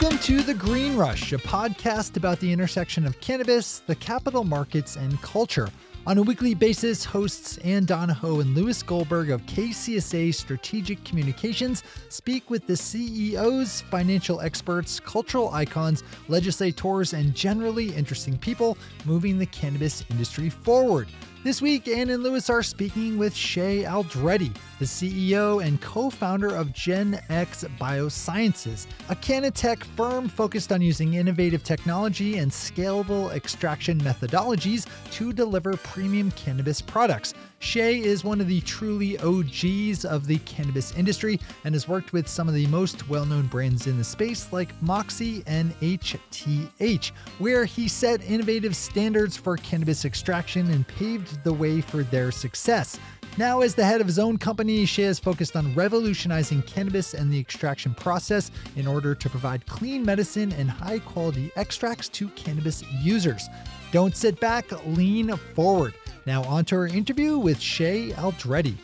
Welcome to The Green Rush, a podcast about the intersection of cannabis, the capital markets, and culture. On a weekly basis, hosts Ann Donahoe and Lewis Goldberg of KCSA Strategic Communications speak with the CEOs, financial experts, cultural icons, legislators, and generally interesting people moving the cannabis industry forward. This week, Ann and Lewis are speaking with Shay Aldretti, the CEO and co founder of Gen X Biosciences, a Canatech firm focused on using innovative technology and scalable extraction methodologies to deliver premium cannabis products. Shay is one of the truly OGs of the cannabis industry and has worked with some of the most well known brands in the space like Moxie and HTH, where he set innovative standards for cannabis extraction and paved the way for their success. Now, as the head of his own company, Shay is focused on revolutionizing cannabis and the extraction process in order to provide clean medicine and high quality extracts to cannabis users. Don't sit back, lean forward. Now, on to our interview with Shay Aldretti.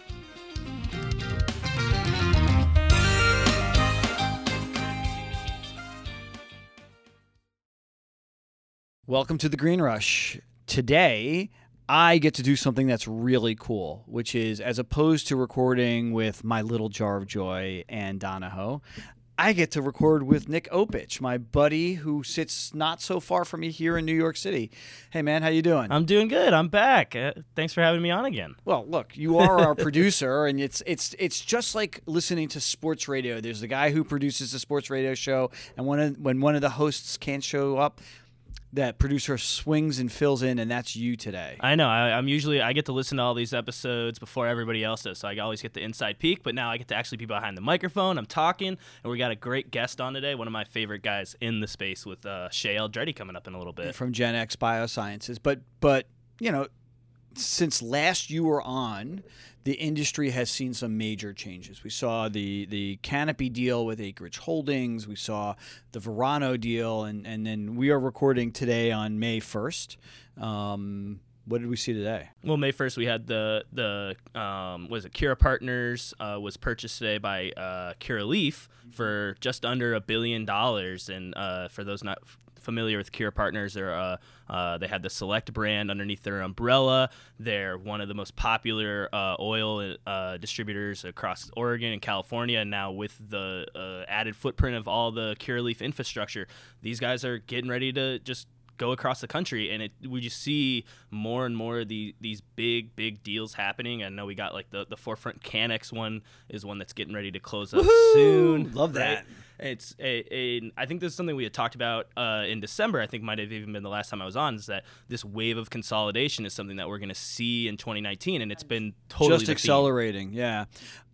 Welcome to the Green Rush. Today, I get to do something that's really cool, which is as opposed to recording with my little jar of joy Ann Donahoe, I get to record with Nick Opich, my buddy who sits not so far from me here in New York City. Hey man, how you doing? I'm doing good. I'm back. Uh, thanks for having me on again. Well, look, you are our producer, and it's it's it's just like listening to sports radio. There's the guy who produces the sports radio show, and when when one of the hosts can't show up, that producer swings and fills in, and that's you today. I know. I, am usually I get to listen to all these episodes before everybody else does, so I always get the inside peek. But now I get to actually be behind the microphone. I'm talking, and we got a great guest on today. One of my favorite guys in the space with uh, Shay Aldretti coming up in a little bit from Gen X Biosciences. But but you know, since last you were on, the industry has seen some major changes. We saw the the Canopy deal with Acreage Holdings. We saw the Verano deal, and and then we are recording today on May first. Um, what did we see today? Well, May first, we had the the um, was it Cura Partners uh, was purchased today by uh, Curaleaf for just under a billion dollars, and uh, for those not familiar with Cura Partners, they're uh, uh, they have the Select brand underneath their umbrella. They're one of the most popular uh, oil uh, distributors across Oregon and California. And now with the uh, added footprint of all the Curaleaf infrastructure, these guys are getting ready to just go across the country and it we just see more and more of the, these big big deals happening i know we got like the, the 4Front Cannex one is one that's getting ready to close up Woo-hoo! soon love that right? It's a, a, I think this is something we had talked about uh, in December. I think might have even been the last time I was on. Is that this wave of consolidation is something that we're going to see in 2019, and it's been totally just accelerating. Yeah,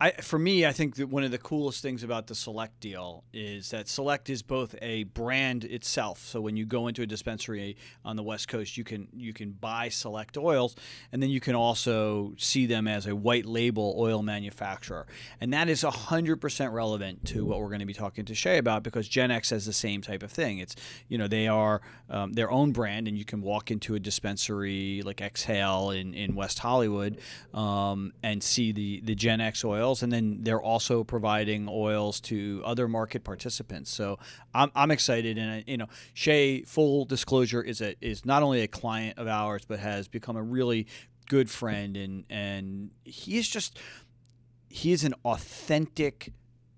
I for me, I think that one of the coolest things about the Select deal is that Select is both a brand itself. So when you go into a dispensary on the West Coast, you can you can buy Select oils, and then you can also see them as a white label oil manufacturer, and that is hundred percent relevant to what we're going to be talking to Shay about because Gen X has the same type of thing. It's you know they are um, their own brand, and you can walk into a dispensary like Exhale in, in West Hollywood um, and see the the Gen X oils, and then they're also providing oils to other market participants. So I'm, I'm excited, and you know Shay, full disclosure, is a is not only a client of ours, but has become a really good friend, and and he is just he is an authentic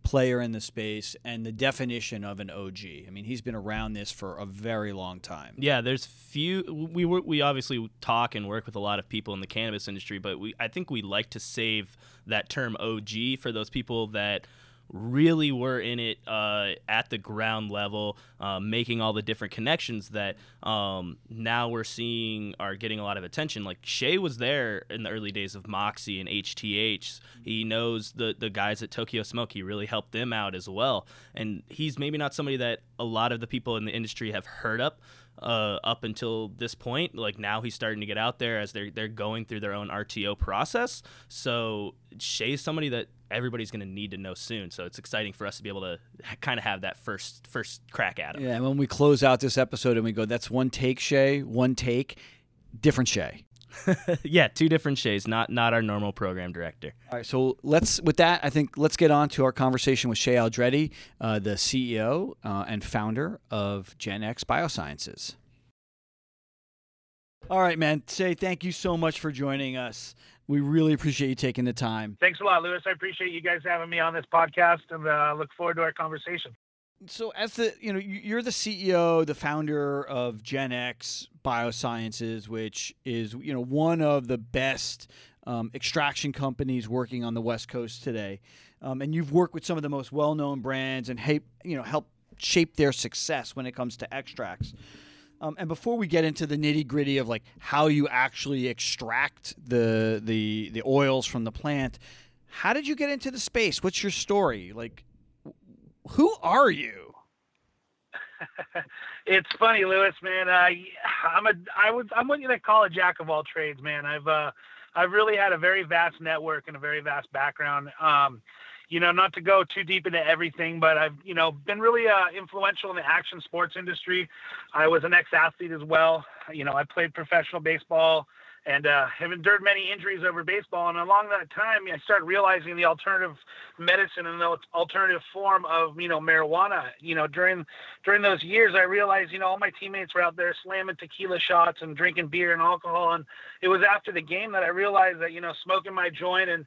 player in the space and the definition of an OG. I mean, he's been around this for a very long time. Yeah, there's few. We we obviously talk and work with a lot of people in the cannabis industry, but we I think we like to save that term OG for those people that really were in it uh, at the ground level, uh, making all the different connections that um, now we're seeing are getting a lot of attention. Like Shay was there in the early days of Moxie and HTH. He knows the the guys at Tokyo Smoke. He really helped them out as well. And he's maybe not somebody that a lot of the people in the industry have heard up uh, up until this point. Like now he's starting to get out there as they're they're going through their own RTO process. So Shay's somebody that everybody's going to need to know soon. So it's exciting for us to be able to kind of have that first first crack at him. Yeah, and when we close out this episode and we go, that's one take, Shay, one take, different Shay. yeah, two different shays, not not our normal program director. All right, so let's with that, I think let's get on to our conversation with Shay Aldretti, uh, the CEO uh, and founder of Gen X Biosciences. All right, man. Shay, thank you so much for joining us. We really appreciate you taking the time. Thanks a lot, Lewis. I appreciate you guys having me on this podcast, and uh, look forward to our conversation so as the you know you're the CEO, the founder of Gen X Biosciences, which is you know one of the best um, extraction companies working on the West Coast today, um, and you've worked with some of the most well-known brands and help you know help shape their success when it comes to extracts. Um, and before we get into the nitty gritty of like how you actually extract the the the oils from the plant, how did you get into the space? What's your story? Like, who are you? it's funny, Lewis, man. Uh, I'm a I was I'm what gonna call a jack of all trades, man. I've uh, I've really had a very vast network and a very vast background. Um, you know, not to go too deep into everything, but I've, you know, been really uh, influential in the action sports industry. I was an ex-athlete as well. You know, I played professional baseball and uh, have endured many injuries over baseball. And along that time, I started realizing the alternative medicine and the alternative form of you know marijuana. You know, during during those years, I realized you know all my teammates were out there slamming tequila shots and drinking beer and alcohol. And it was after the game that I realized that you know smoking my joint and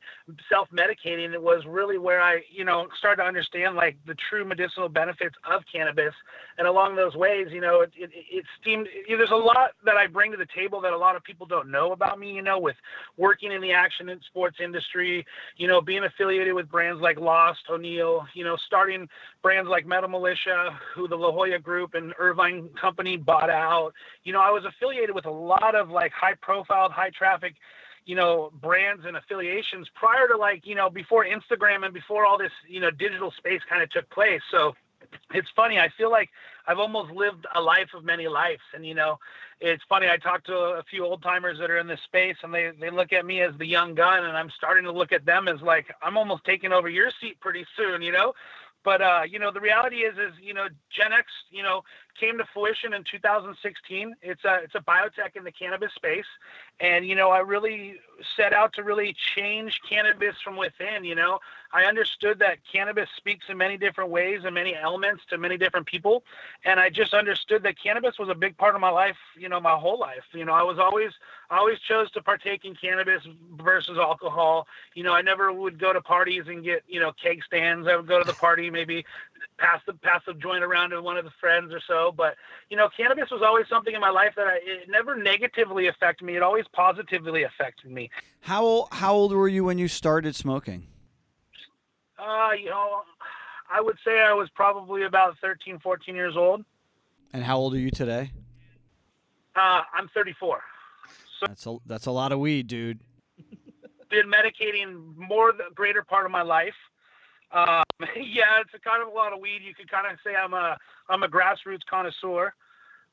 self medicating it was really where I you know started to understand like the true medicinal benefits of cannabis. And along those ways, you know, it it, it seemed you know, there's a lot that I bring to the table that a lot of people don't know about me, you know, with working in the action and sports industry, you know, being affiliated with brands like Lost, O'Neill, you know, starting brands like Metal Mulisha, who the La Jolla Group and Irvine Company bought out. You know, I was affiliated with a lot of like high profile, high traffic you know brands and affiliations prior to like you know before instagram and before all this you know digital space kind of took place so it's funny. I feel like I've almost lived a life of many lives. And, you know, it's funny. I talk to a few old timers that are in this space and they, they look at me as the young gun. And I'm starting to look at them as like, I'm almost taking over your seat pretty soon, you know? But, uh, you know, the reality is, is, you know, Gen X, you know, came to fruition in 2016. It's a it's a biotech in the cannabis space, and you know I really set out to really change cannabis from within. You know I understood that cannabis speaks in many different ways and many elements to many different people, and I just understood that cannabis was a big part of my life. You know my whole life. You know I was always I always chose to partake in cannabis versus alcohol. You know I never would go to parties and get you know keg stands. I would go to the party maybe pass the pass the joint around to one of the friends or so. But you know, cannabis was always something in my life that I, it never negatively affected me. It always positively affected me. How old, how old were you when you started smoking? Uh, you know, I would say I was probably about 13, 14 years old. And how old are you today? Uh, I'm 34. So that's a that's a lot of weed, dude. Been medicating more the greater part of my life. Um, yeah, it's a kind of a lot of weed. You could kind of say I'm a I'm a grassroots connoisseur.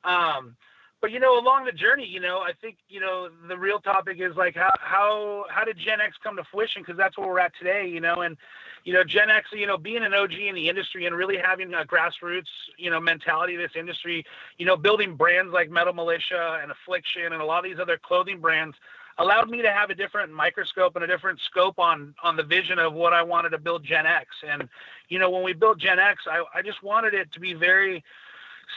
Um, but you know, along the journey, you know, I think you know the real topic is like how how how did Gen X come to fruition? Because that's where we're at today, you know, and you know Gen X, you know, being an OG in the industry and really having a grassroots, you know, mentality of this industry, you know, building brands like Metal Mulisha and Affliction and a lot of these other clothing brands allowed me to have a different microscope and a different scope on on the vision of what I wanted to build Gen X. And you know, when we built Gen X, I, I just wanted it to be very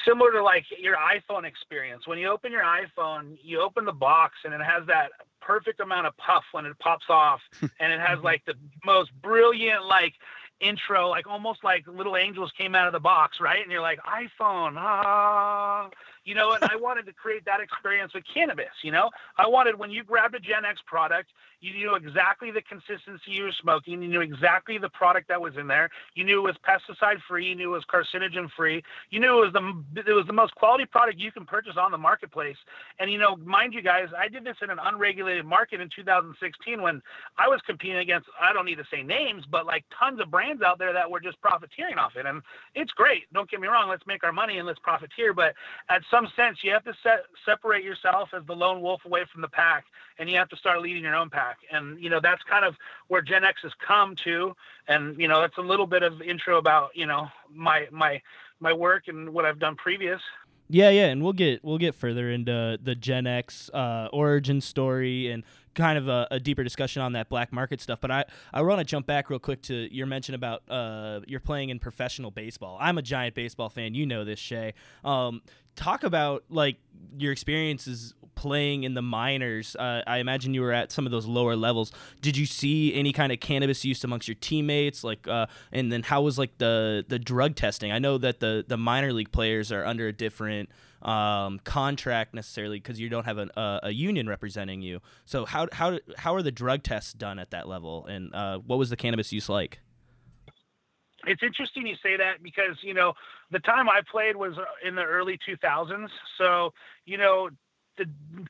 similar to like your iPhone experience. When you open your iPhone, you open the box and it has that perfect amount of puff when it pops off and it has mm-hmm. like the most brilliant like intro, like almost like little angels came out of the box, right? And you're like, iPhone, ah, you know, and I wanted to create that experience with cannabis, you know? I wanted when you grabbed a Gen X product, you knew exactly the consistency you were smoking, you knew exactly the product that was in there, you knew it was pesticide free, you knew it was carcinogen free, you knew it was the it was the most quality product you can purchase on the marketplace. And you know, mind you guys, I did this in an unregulated market in 2016 when I was competing against I don't need to say names, but like tons of brands out there that were just profiteering off it. And it's great. Don't get me wrong, let's make our money and let's profiteer, but at some sense, you have to set, separate yourself as the lone wolf away from the pack, and you have to start leading your own pack. And you know that's kind of where Gen X has come to. And you know that's a little bit of intro about you know my my my work and what I've done previous. Yeah, yeah, and we'll get we'll get further into the Gen X uh, origin story and kind of a, a, deeper discussion on that black market stuff. But I I want to jump back real quick to your mention about uh, you're playing in professional baseball. I'm a giant baseball fan. You know this, Shay. Um, talk about like your experiences playing in the minors. Uh, I imagine you were at some of those lower levels. Did you see any kind of cannabis use amongst your teammates? Like, uh, and then how was like the the drug testing? I know that the the minor league players are under a different um, contract necessarily because you don't have an, uh, a union representing you. So how how how are the drug tests done at that level? And uh, what was the cannabis use like? it's interesting you say that because you know the time I played was uh, in the early 2000s. So you know the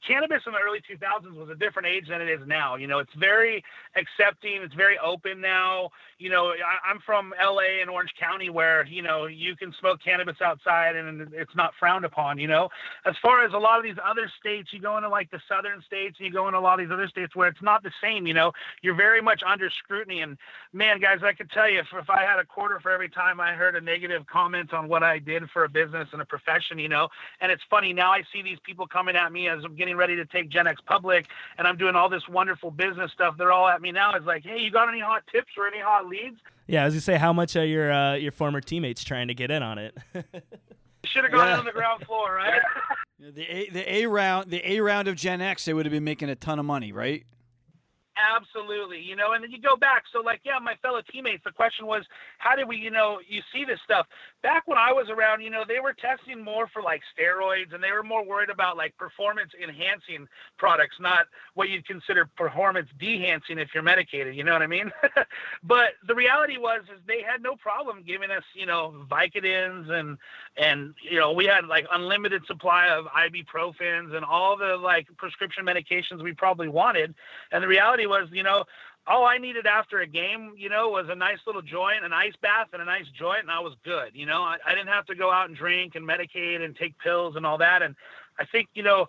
cannabis in the early 2000s was a different age than it is now. You know, it's very accepting. It's very open now. You know, I, am from LA and Orange County where, you know, you can smoke cannabis outside and it's not frowned upon, you know. As far as a lot of these other states, you go into like the southern states and you go into a lot of these other states where it's not the same, you know, you're very much under scrutiny. And man, guys, I could tell you if, if I had a quarter for every time I heard a negative comment on what I did for a business and a profession, you know, and it's funny now I see these people coming at me as I'm getting ready to take Gen X public and I'm doing all this wonderful business stuff. They're all at me now. It's like, hey, you got any hot tips or any hot leads? Yeah, as you say, how much are your uh, your former teammates trying to get in on it? Should have gone yeah. on the ground floor, right? the A the A round the A round of Gen X, they would have been making a ton of money, right? Absolutely. You know, and then you go back. So, like, yeah, my fellow teammates, the question was, how did we, you know, you see this stuff? Back when I was around, you know, they were testing more for like steroids and they were more worried about like performance enhancing products, not what you'd consider performance dehancing if you're medicated. You know what I mean? but the reality was, is they had no problem giving us, you know, Vicodins and, and, you know, we had like unlimited supply of ibuprofens and all the like prescription medications we probably wanted. And the reality was, you know, all I needed after a game, you know, was a nice little joint, an ice bath, and a nice joint, and I was good. You know, I, I didn't have to go out and drink and medicate and take pills and all that. And I think, you know,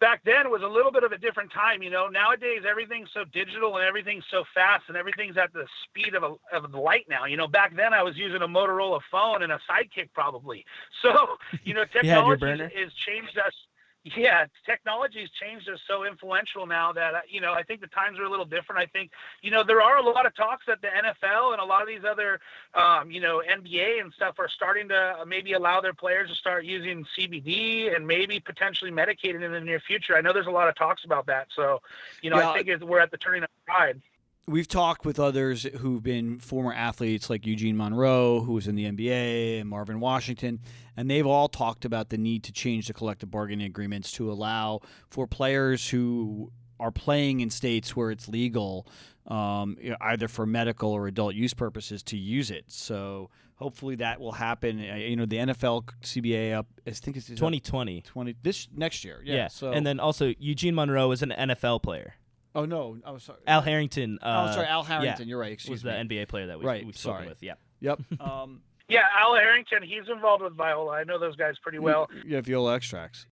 back then was a little bit of a different time. You know, nowadays everything's so digital and everything's so fast and everything's at the speed of a of the light now. You know, back then I was using a Motorola phone and a Sidekick probably. So, you know, technology has changed us yeah, technology has changed us so influential now that uh, you know I think the times are a little different. I think you know there are a lot of talks that the NFL and a lot of these other um, you know NBA and stuff are starting to uh, maybe allow their players to start using CBD and maybe potentially medicated in the near future. I know there's a lot of talks about that, so you know yeah. I think we're at the turning of the tide we've talked with others who've been former athletes like Eugene Monroe, who was in the NBA, and Marvin Washington, and they've all talked about the need to change the collective bargaining agreements to allow for players who are playing in states where it's legal, um, either for medical or adult use purposes, to use it. So hopefully that will happen. Uh, you know, the NFL CBA up. I think it's 2020. 20 this next year. Yeah. yeah. So and then also Eugene Monroe is an NFL player. Oh no! I was sorry. Al Harrington. Uh, oh, sorry, Al Harrington. Yeah, You're right. Excuse was me. Was the NBA player that we, right. we've spoken with. Yeah. Yep. um, yeah, Al Harrington. He's involved with Viola. I know those guys pretty well. Yeah, Viola extracts.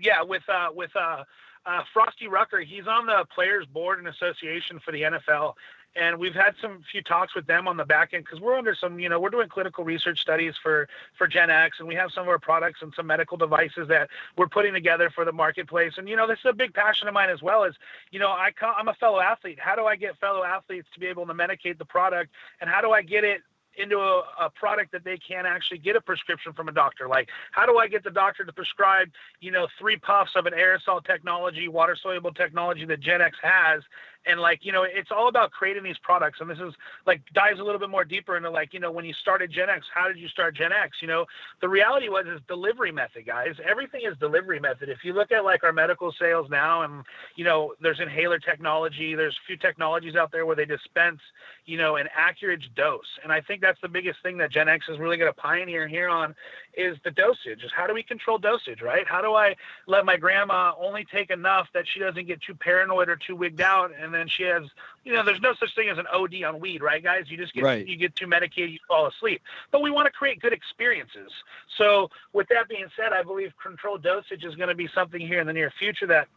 Yeah, with uh, with uh, uh, Frostee Rucker. He's on the players board and association for the NFL, and we've had some few talks with them on the back end because we're under some you know we're doing clinical research studies for for gen x and we have some of our products and some medical devices that we're putting together for the marketplace. And you know this is a big passion of mine as well as you know i i'm a fellow athlete. How do i get fellow athletes to be able to medicate the product? And how do i get it into a, a, product that they can actually get a prescription from a doctor. Like, how do I get the doctor to prescribe, you know, three puffs of an aerosol technology, water soluble technology that Gen X has, and like you know it's all about creating these products and this is like dives a little bit more deeper into like you know when you started gen x how did you start gen x? You know the reality was is delivery method guys. Everything is delivery method. If you look at like our medical sales now and you know there's inhaler technology there's a few technologies out there where they dispense you know an accurate dose. And i think that's the biggest thing that gen x is really going to pioneer here on is the dosage is how do we control dosage right how do i let my grandma only take enough that she doesn't get too paranoid or too wigged out and then she has, you know, there's no such thing as an OD on weed, right, guys? You just get right. you get too medicated, you fall asleep. But we want to create good experiences. So with that being said, I believe controlled dosage is going to be something here in the near future that,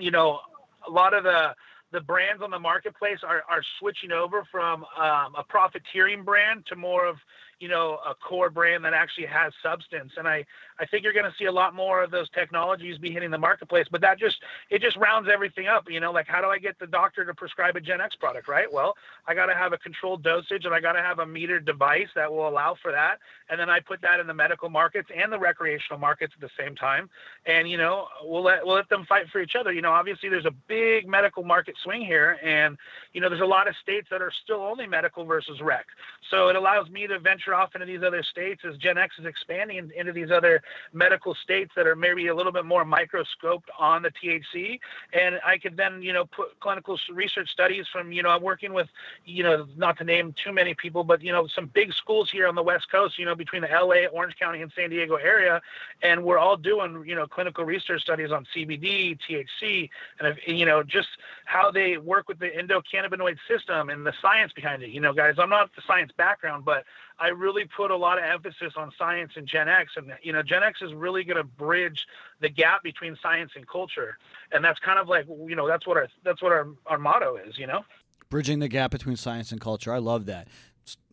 you know, a lot of the the brands on the marketplace are, are switching over from um, a profiteering brand to more of you know, a core brand that actually has substance. And I, I think you're going to see a lot more of those technologies be hitting the marketplace. But that just it just rounds everything up. You know, like how do I get the doctor to prescribe a Gen X product, right? Well, I got to have a controlled dosage and I got to have a metered device that will allow for that. And then I put that in the medical markets and the recreational markets at the same time. And you know, we'll let we'll let them fight for each other. You know, obviously there's a big medical market swing here, and you know, there's a lot of states that are still only medical versus rec. So it allows me to venture off into these other states as Gen X is expanding into these other medical states that are maybe a little bit more microscoped on the THC, and I could then you know put clinical research studies from you know I'm working with you know not to name too many people, but you know some big schools here on the West Coast, you know between the LA, Orange County, and San Diego area, and we're all doing you know clinical research studies on CBD, THC, and you know just how they work with the endocannabinoid system and the science behind it. You know, guys, I'm not the science background, but I really put a lot of emphasis on science and Gen X, and you know, Gen X is really going to bridge the gap between science and culture, and that's kind of like you know that's what our that's what our, our motto is, you know. Bridging the gap between science and culture. I love that.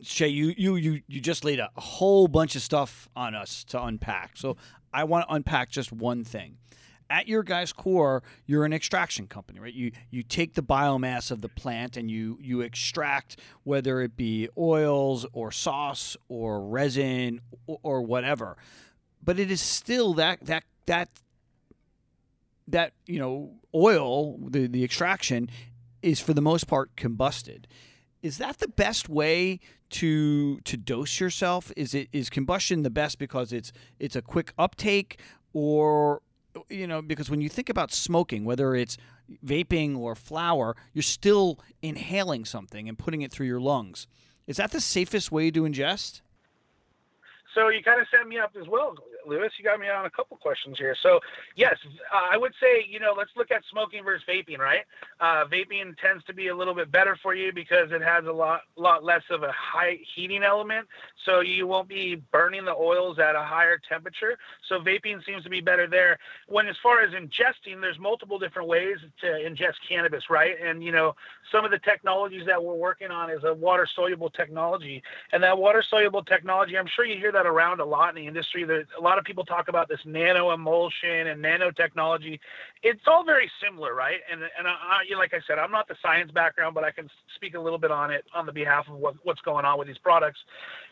Shay, you you you you just laid a whole bunch of stuff on us to unpack. So I want to unpack just one thing at your guy's core, you're an extraction company, right? You you take the biomass of the plant and you you extract whether it be oils or sauce or resin or, or whatever. But it is still that that that that you know oil the the extraction is for the most part combusted. Is that the best way to to dose yourself? Is it is combustion the best because it's it's a quick uptake or you know, because when you think about smoking, whether it's vaping or flower, you're still inhaling something and putting it through your lungs. Is that the safest way to ingest? So you kind of set me up as well, Lewis. You got me on a couple questions here. So yes, I would say you know let's look at smoking versus vaping, right? Uh, vaping tends to be a little bit better for you because it has a lot lot less of a high heating element, so you won't be burning the oils at a higher temperature. So vaping seems to be better there. When as far as ingesting, there's multiple different ways to ingest cannabis, right? And you know some of the technologies that we're working on is a water soluble technology, and that water soluble technology, I'm sure you hear that that around a lot in the industry. There's a lot of people talk about this nano emulsion and nanotechnology. It's all very similar, right? And and I, you know, like I said, I'm not the science background, but I can speak a little bit on it on the behalf of what, what's going on with these products.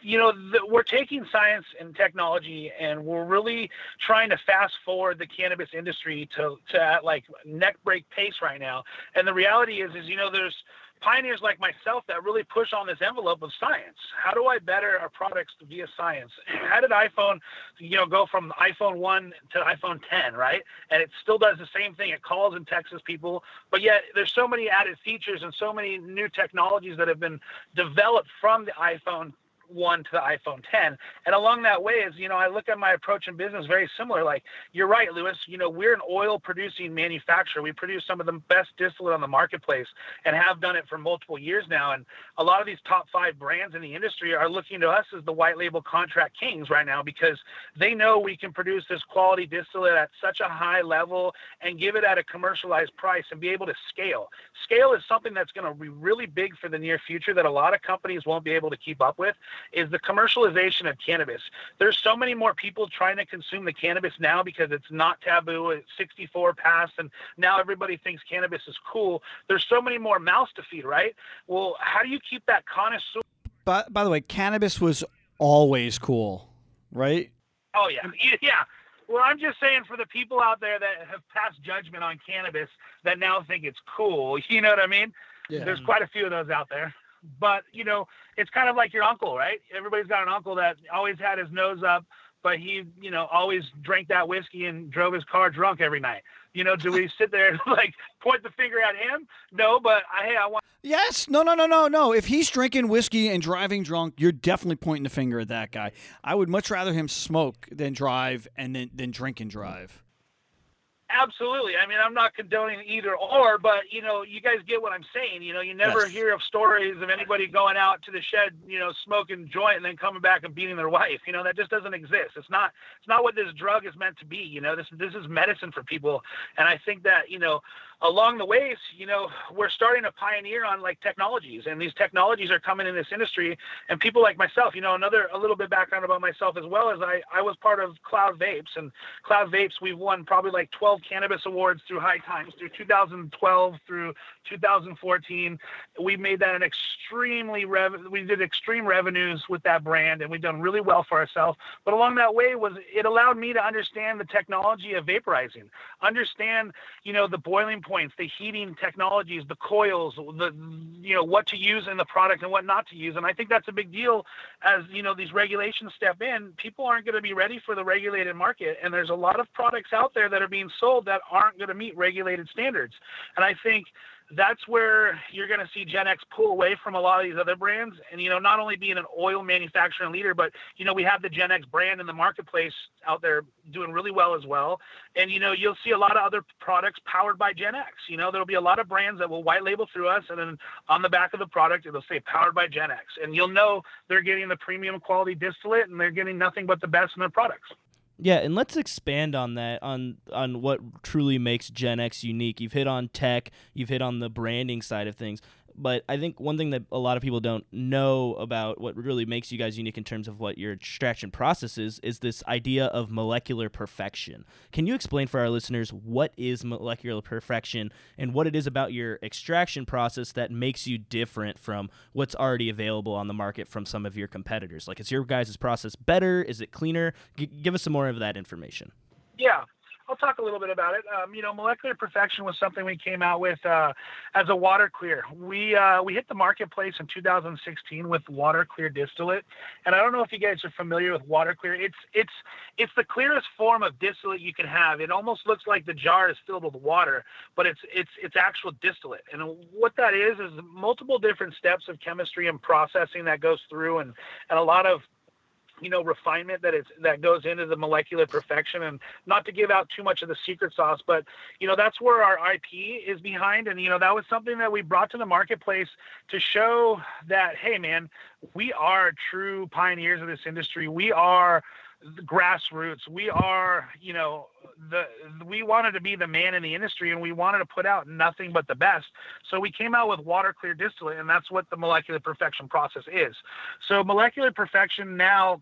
You know, the, we're taking science and technology, and we're really trying to fast forward the cannabis industry to to at like neck break pace right now. And the reality is, is you know, there's pioneers like myself that really push on this envelope of science. How do I better our products via science? How did iPhone, you know, go from iPhone 1 to iPhone 10, right? And it still does the same thing. It calls and texts people, but yet there's so many added features and so many new technologies that have been developed from the iPhone one to the iPhone 10. And along that way is, you know, I look at my approach in business very similar. Like you're right, Lewis. You know, we're an oil producing manufacturer. We produce some of the best distillate on the marketplace and have done it for multiple years now. And a lot of these top five brands in the industry are looking to us as the white label contract kings right now because they know we can produce this quality distillate at such a high level and give it at a commercialized price and be able to scale. Scale is something that's going to be really big for the near future that a lot of companies won't be able to keep up with is the commercialization of cannabis. There's so many more people trying to consume the cannabis now because it's not taboo. It's 64 passed, and now everybody thinks cannabis is cool. There's so many more mouths to feed, right? Well, how do you keep that connoisseur? By, by the way, cannabis was always cool, right? Oh yeah, yeah. Well, I'm just saying for the people out there that have passed judgment on cannabis that now think it's cool, you know what I mean? Yeah. There's quite a few of those out there but you know, it's kind of like your uncle, right? Everybody's got an uncle that always had his nose up, but he, you know, always drank that whiskey and drove his car drunk every night. You know, do we sit there and like point the finger at him? No, but I, hey, I want. Yes, no, no, no, no, no. If he's drinking whiskey and driving drunk, you're definitely pointing the finger at that guy. I would much rather him smoke than drive and then than drink and drive. Absolutely. I mean, I'm not condoning either or, but you know, you guys get what I'm saying. You know, you never yes. hear of stories of anybody going out to the shed, you know, smoking joint and then coming back and beating their wife. You know, that just doesn't exist. It's not. It's not what this drug is meant to be. You know, this this is medicine for people, and I think that you know, along the ways, you know, we're starting to pioneer on like technologies, and these technologies are coming in this industry. And people like myself, you know, another a little bit background about myself as well as I I was part of Cloud Vapes, and Cloud Vapes we've won probably like 12 cannabis awards through High Times through 2012 through 2014. We made that an extremely rev we did extreme revenues with that brand, and we've done really well for ourselves. But along that way was it allowed me to understand the technology of vaporizing, understand you know the boiling points, the heating technologies, the coils, the you know what to use in the product and what not to use. And I think that's a big deal as you know these regulations step in. People aren't going to be ready for the regulated market, and there's a lot of products out there that are being sold that aren't going to meet regulated standards. And I think that's where you're going to see Gen X pull away from a lot of these other brands. And, you know, not only being an oil manufacturing leader, but, you know, we have the Gen X brand in the marketplace out there doing really well as well. And, you know, you'll see a lot of other products powered by Gen X. You know, there'll be a lot of brands that will white label through us. And then on the back of the product, it'll say powered by Gen X. And you'll know they're getting the premium quality distillate and they're getting nothing but the best in their products. Yeah, and let's expand on that on on what truly makes Gen X unique. You've hit on tech, you've hit on the branding side of things. But I think one thing that a lot of people don't know about what really makes you guys unique in terms of what your extraction process is is this idea of molecular perfection. Can you explain for our listeners what is molecular perfection and what it is about your extraction process that makes you different from what's already available on the market from some of your competitors? Like, is your guys' process better? Is it cleaner? G- give us some more of that information. Yeah. I'll talk a little bit about it. Um, you know, molecular perfection was something we came out with uh, as a water clear. We uh, we hit the marketplace in 2016 with water clear distillate, and I don't know if you guys are familiar with water clear. It's it's it's the clearest form of distillate you can have. It almost looks like the jar is filled with water, but it's it's it's actual distillate. And what that is is multiple different steps of chemistry and processing that goes through, and and a lot of you know refinement that it's that goes into the molecular perfection. And not to give out too much of the secret sauce but you know that's where our ip is behind. And you know that was something that we brought to the marketplace to show that hey man we are true pioneers of this industry. We are grassroots. We are you know the we wanted to be the man in the industry and we wanted to put out nothing but the best. So we came out with water clear distillate and that's what the molecular perfection process is. So molecular perfection now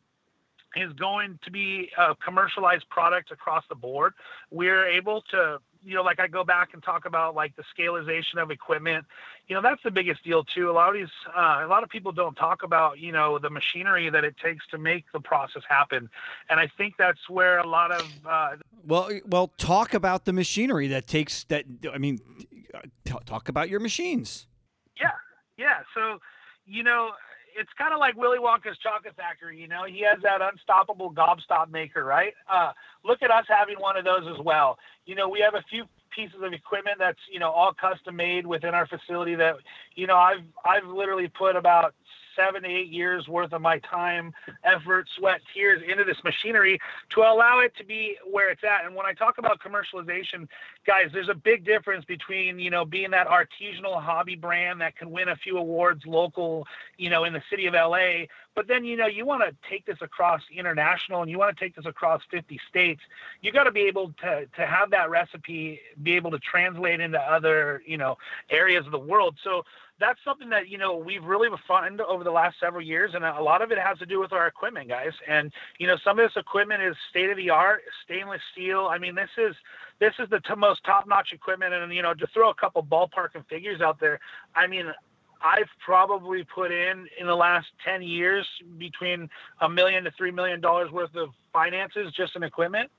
is going to be a commercialized product across the board. We're able to, you know, like I go back and talk about like the scalization of equipment. You know, that's the biggest deal too. A lot of these, uh, a lot of people don't talk about, you know, the machinery that it takes to make the process happen. And I think that's where a lot of. Uh, well, well, talk about the machinery that takes that. I mean, t- talk about your machines. Yeah, yeah. So, you know, it's kind of like Willy Wonka's chocolate factory. You know, he has that unstoppable gobstop maker, right? Uh, look at us having one of those as well. You know, we have a few pieces of equipment that's you know all custom made within our facility that you know I've I've literally put about seven to eight years worth of my time, effort, sweat, tears into this machinery to allow it to be where it's at. And when I talk about commercialization, guys, there's a big difference between, you know, being that artisanal hobby brand that can win a few awards local, you know, in the city of LA. But then, you know, you want to take this across international and you want to take this across 50 states. You got to be able to, to have that recipe, be able to translate into other, you know, areas of the world. So that's something that you know we've really refined over the last several years, and a lot of it has to do with our equipment, guys. And you know, some of this equipment is state of the art, stainless steel. I mean, this is this is the t- most top notch equipment, and you know, to throw a couple ballpark and figures out there, I mean. I've probably put in in the last 10 years between a million to three million dollars worth of finances just in equipment.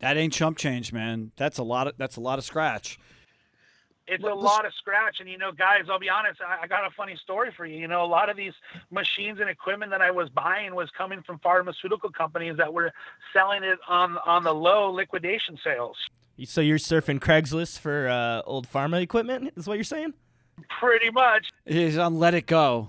That ain't chump change, man. That's a lot of that's a lot of scratch it's a lot of scratch. And you know, guys, I'll be honest, I, I, got a funny story for you. You know, a lot of these machines and equipment that I was buying was coming from pharmaceutical companies that were selling it on on the low liquidation sales. So you're surfing Craigslist for uh, old pharma equipment, is what you're saying? Pretty much. He's on Let It Go.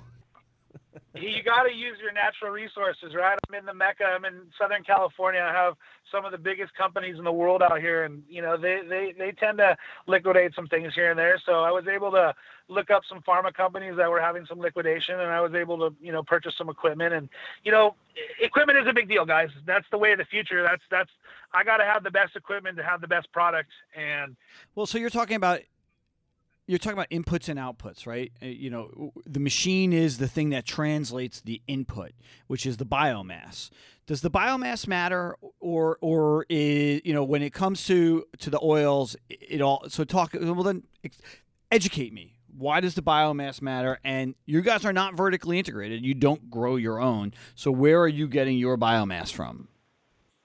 you got to use your natural resources, right? I'm in the Mecca. I'm in Southern California. I have some of the biggest companies in the world out here, and you know they they they tend to liquidate some things here and there. So I was able to look up some pharma companies that were having some liquidation, and I was able to you know purchase some equipment. And you know, equipment is a big deal, guys. That's the way of the future. That's that's I got to have the best equipment to have the best product. And well, so you're talking about you're talking about inputs and outputs, right? Uh, you know, the machine is the thing that translates the input, which is the biomass. Does the biomass matter, or or is you know when it comes to to the oils, it all? So talk. Well, then educate me. Why does the biomass matter? And you guys are not vertically integrated. You don't grow your own. So where are you getting your biomass from?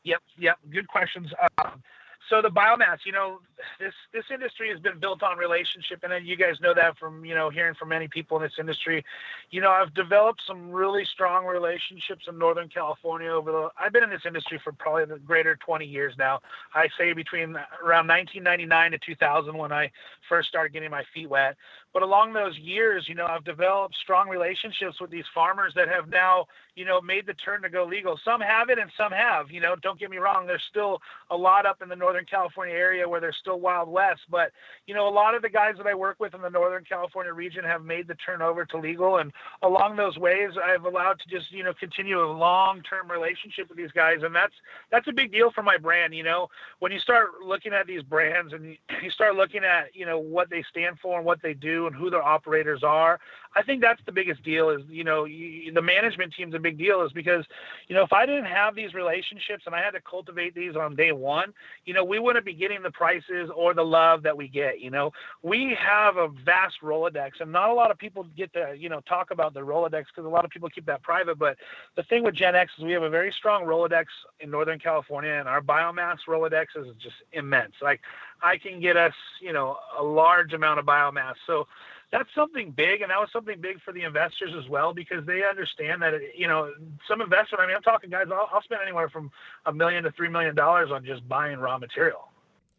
Yep, yep. Good questions. Um, so the biomass, you know, this this industry has been built on relationship, and you guys know that from you know hearing from many people in this industry. You know, I've developed some really strong relationships in Northern California over the. I've been in this industry for probably the greater 20 years now. I say between around 1999 to 2000 when I first started getting my feet wet. But along those years, you know, I've developed strong relationships with these farmers that have now, you know, made the turn to go legal. Some have it, and some have. You know, don't get me wrong. There's still a lot up in the Northern California area where there's still Wild West. But you know, a lot of the guys that I work with in the Northern California region have made the turn over to legal, and along those ways, I've allowed to just you know continue a long-term relationship with these guys, and that's that's a big deal for my brand. You know, when you start looking at these brands and you start looking at you know what they stand for and what they do and who their operators are, I think that's the biggest deal. Is you know you, the management team's a big deal, is because you know if I didn't have these relationships and I had to cultivate these on day one, you know we wouldn't be getting the prices or the love that we get. You know, we have a vast Rolodex, and not a lot of people get to you know talk about the Rolodex because a lot of people keep that private. But the thing with Gen X is we have a very strong Rolodex in Northern California, and our biomass Rolodex is just immense. Like I can get us you know a large amount of biomass. So that's something big, and that was something big for the investors as well because they understand that you know some investment. I mean, I'm talking guys. I'll, I'll spend anywhere from a million to three million dollars on just buying raw material.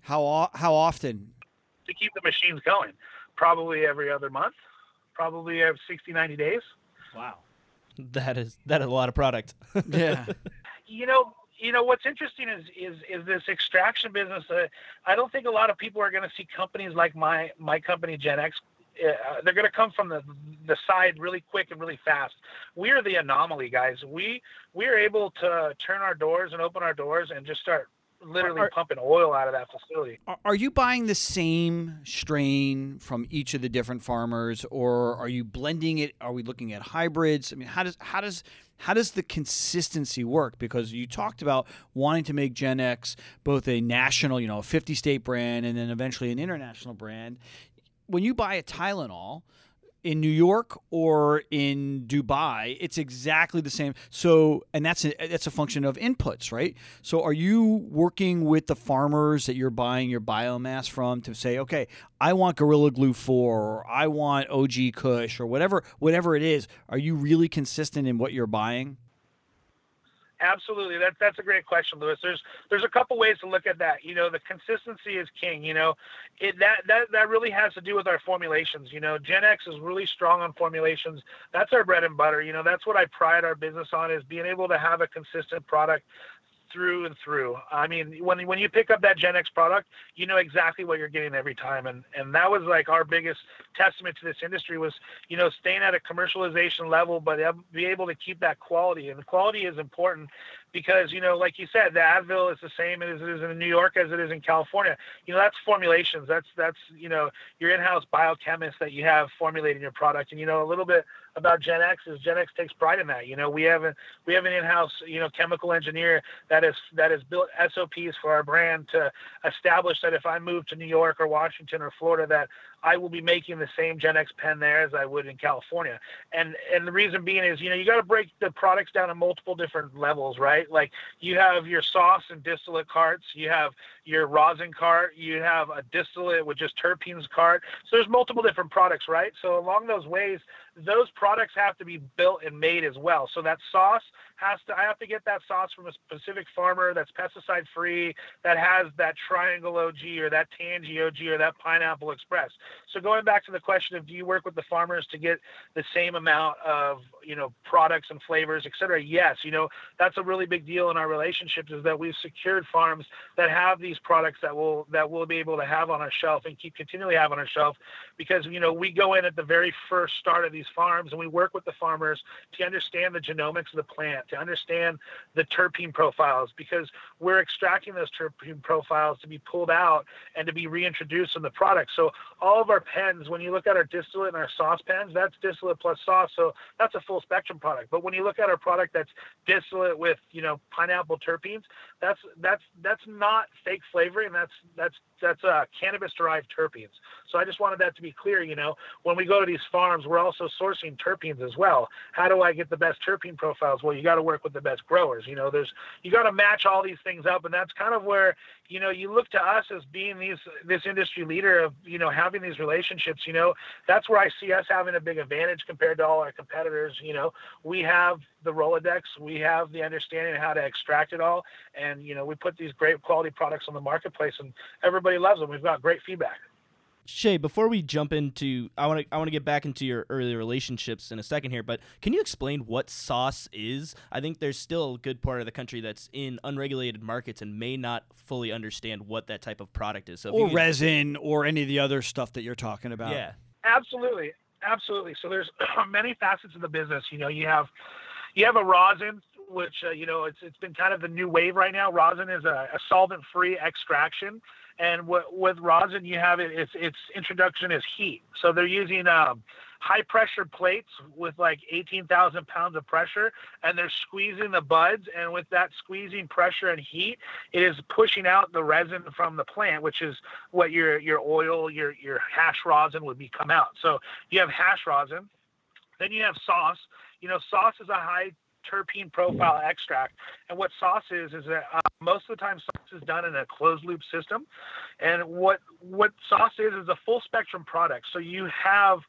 How how often? To keep the machines going, probably every other month, probably every 60, 90 days. Wow, that is that is a lot of product. yeah. You know, you know what's interesting is is is this extraction business. Uh, I don't think a lot of people are going to see companies like my my company Gen X uh, they're going to come from the the side really quick and really fast. We are the anomaly, guys. We we are able to turn our doors and open our doors and just start literally are, pumping oil out of that facility. Are you buying the same strain from each of the different farmers, or are you blending it? Are we looking at hybrids? I mean, how does how does how does the consistency work? Because you talked about wanting to make Gen X both a national, you know, a 50 state brand and then eventually an international brand when you buy a Tylenol in New York or in Dubai, it's exactly the same. So, and that's a, that's a function of inputs, right? So, are you working with the farmers that you're buying your biomass from to say, okay, I want Gorilla Glue four, or I want OG Kush, or whatever whatever it is? Are you really consistent in what you're buying? Absolutely. That, that's a great question, Lewis. There's there's a couple ways to look at that. You know, the consistency is king. You know, it that that that really has to do with our formulations. You know, Gen X is really strong on formulations. That's our bread and butter. You know, that's what I pride our business on is being able to have a consistent product through and through. I mean, when when you pick up that Gen X product, you know exactly what you're getting every time, and and that was like our biggest testament to this industry was you know staying at a commercialization level, but be able to keep that quality, and the quality is important because you know, like you said, the Advil is the same as it is in New York as it is in California. You know, that's formulations. That's that's you know your in-house biochemist that you have formulating your product, and you know a little bit about Gen X is Gen X takes pride in that. You know, we have a we have an in-house you know chemical engineer that is that has built SOPs for our brand to establish that if I move to New York or Washington or Florida, that I will be making the same Gen X pen there as I would in California. And and the reason being is, you know, you got to break the products down in multiple different levels, right? Like you have your sauce and distillate carts, you have your rosin cart, you have a distillate with just terpenes cart. So there's multiple different products, right? So along those ways, those products have to be built and made as well. So that sauce has to I have to get that sauce from a specific farmer that's pesticide free, that has that triangle OG or that tangy OG or that pineapple express. So going back to the question of do you work with the farmers to get the same amount of you know products and flavors, et cetera? Yes, you know that's a really big deal in our relationships is that we've secured farms that have these products that will that we'll be able to have on our shelf and keep continually have on our shelf because you know we go in at the very first start of these farms and we work with the farmers to understand the genomics of the plant to understand the terpene profiles because we're extracting those terpene profiles to be pulled out and to be reintroduced in the product. So all of our pens, when you look at our distillate and our sauce pens, that's distillate plus sauce. So that's a full spectrum product. But when you look at our product that's distillate with, you know, pineapple terpenes, that's that's that's not fake flavoring. That's that's that's uh, cannabis derived terpenes. So I just wanted that to be clear. You know, when we go to these farms, we're also sourcing terpenes as well. How do I get the best terpene profiles? Well, you got to work with the best growers. You know, there's you got to match all these things up, and that's kind of where you know you look to us as being these this industry leader of you know having these relationships. You know, that's where I see us having a big advantage compared to all our competitors. You know, we have the Rolodex, we have the understanding of how to extract it all, and you know we put these great quality products on the marketplace, and everybody loves them. We've got great feedback. Shay, before we jump into, I want to I want to get back into your early relationships in a second here, but can you explain what sauce is? I think there's still a good part of the country that's in unregulated markets and may not fully understand what that type of product is. So or resin or any of the other stuff that you're talking about. Yeah, absolutely, absolutely. So there's many facets of the business. You know, you have you have a rosin, which uh, you know it's it's been kind of the new wave right now. Rosin is a, a solvent-free extraction and w- with rosin you have it its its introduction is heat. So they're using um, high pressure plates with like 18,000 pounds of pressure and they're squeezing the buds. And with that squeezing pressure and heat it is pushing out the resin from the plant which is what your your oil your your hash rosin would be come out. So you have hash rosin then you have sauce. You know sauce is a high terpene profile extract. And what sauce is is that uh, most of the time sauce is done in a closed loop system, and what what sauce is is a full spectrum product. So you have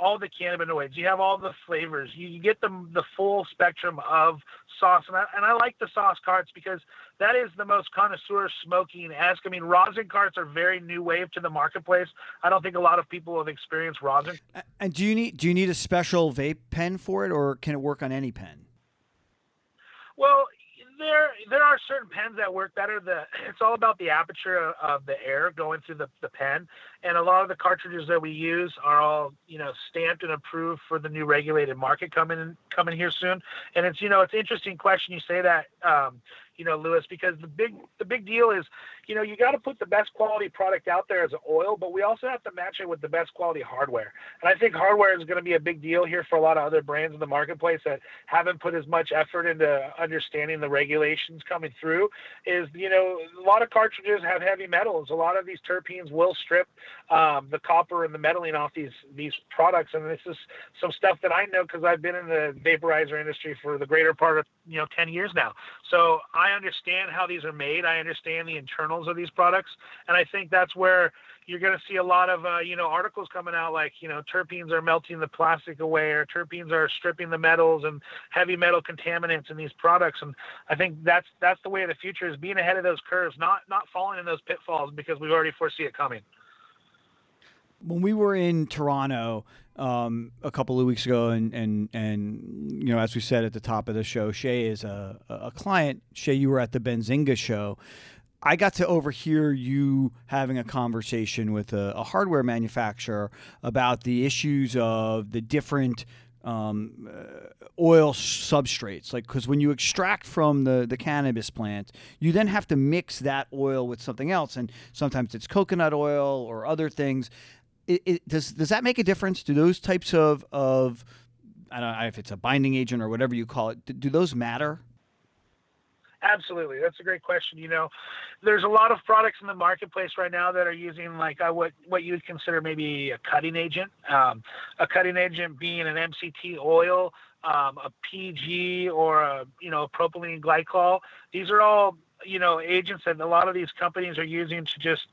all the cannabinoids, you have all the flavors, you get the the full spectrum of sauce. And I, and I like the sauce carts because that is the most connoisseur smoking esque. I mean, rosin carts are very new wave to the marketplace. I don't think a lot of people have experienced rosin. And do you need do you need a special vape pen for it, or can it work on any pen? Well, there there are certain pens that work better. The it's all about the aperture of the air going through the, the pen, and a lot of the cartridges that we use are all you know stamped and approved for the new regulated market coming coming here soon. And it's you know it's interesting question you say that um, you know, Lewis, because the big the big deal is, you know, you got to put the best quality product out there as an oil, but we also have to match it with the best quality hardware. And I think hardware is going to be a big deal here for a lot of other brands in the marketplace that haven't put as much effort into understanding the regulations coming through. Is you know, a lot of cartridges have heavy metals. A lot of these terpenes will strip um, the copper and the metaling off these these products, and this is some stuff that I know because I've been in the vaporizer industry for the greater part of you know 10 years now. So I understand how these are made. I understand the internals of these products, and I think that's where you're going to see a lot of uh, you know articles coming out like you know terpenes are melting the plastic away or terpenes are stripping the metals and heavy metal contaminants in these products and i think that's that's the way of the future is being ahead of those curves not not falling in those pitfalls because we already foresee it coming when we were in toronto um, a couple of weeks ago, and and and you know, as we said at the top of the show, Shay is a a client. Shay, you were at the Benzinga show. I got to overhear you having a conversation with a, a hardware manufacturer about the issues of the different um, uh, oil substrates. Like, because when you extract from the, the cannabis plant, you then have to mix that oil with something else. And sometimes it's coconut oil or other things it, it, does does that make a difference? Do those types of of I don't know if it's a binding agent or whatever you call it. Do, do those matter? Absolutely, that's a great question. You know, there's a lot of products in the marketplace right now that are using like uh, what what you would consider maybe a cutting agent. Um, a cutting agent being an MCT oil, um, a PG, or a you know propylene glycol. These are all you know agents that a lot of these companies are using to just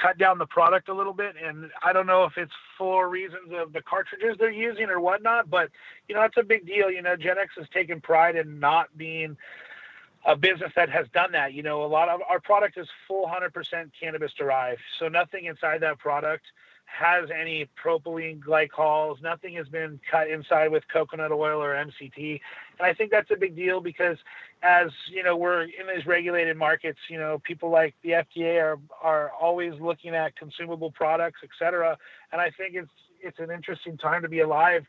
cut down the product a little bit. And I don't know if it's for reasons of the cartridges they're using or whatnot, but you know, it's a big deal. You know, Gen X has taken pride in not being a business that has done that. You know, a lot of our product is full 100% cannabis derived, so nothing inside that product has any propylene glycols. Nothing has been cut inside with coconut oil or MCT. And I think that's a big deal because as, you know, we're in these regulated markets, you know, people like the FDA are, are always looking at consumable products, et cetera. And I think it's, it's an interesting time to be alive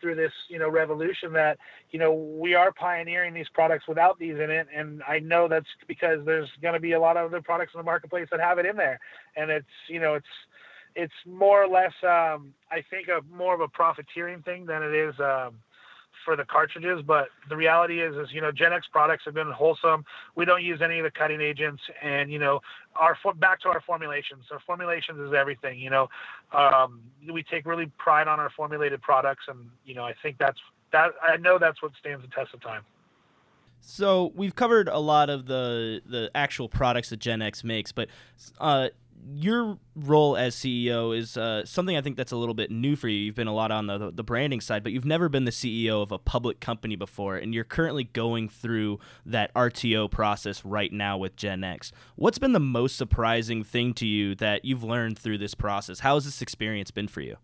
through this, you know, revolution that, you know, we are pioneering these products without these in it. And I know that's because there's going to be a lot of other products in the marketplace that have it in there. And it's, you know, it's, it's more or less, um, I think, a more of a profiteering thing than it is um, for the cartridges. But the reality is, is you know, Gen X products have been wholesome. We don't use any of the cutting agents, and you know, our back to our formulations. Our formulations is everything. You know, um, we take really pride on our formulated products, and you know, I think that's that. I know that's what stands the test of time. So we've covered a lot of the the actual products that Gen X makes, but uh, your role as CEO is uh, something I think that's a little bit new for you. You've been a lot on the, the branding side, but you've never been the CEO of a public company before, and you're currently going through that RTO process right now with Gen X. What's been the most surprising thing to you that you've learned through this process? How has this experience been for you?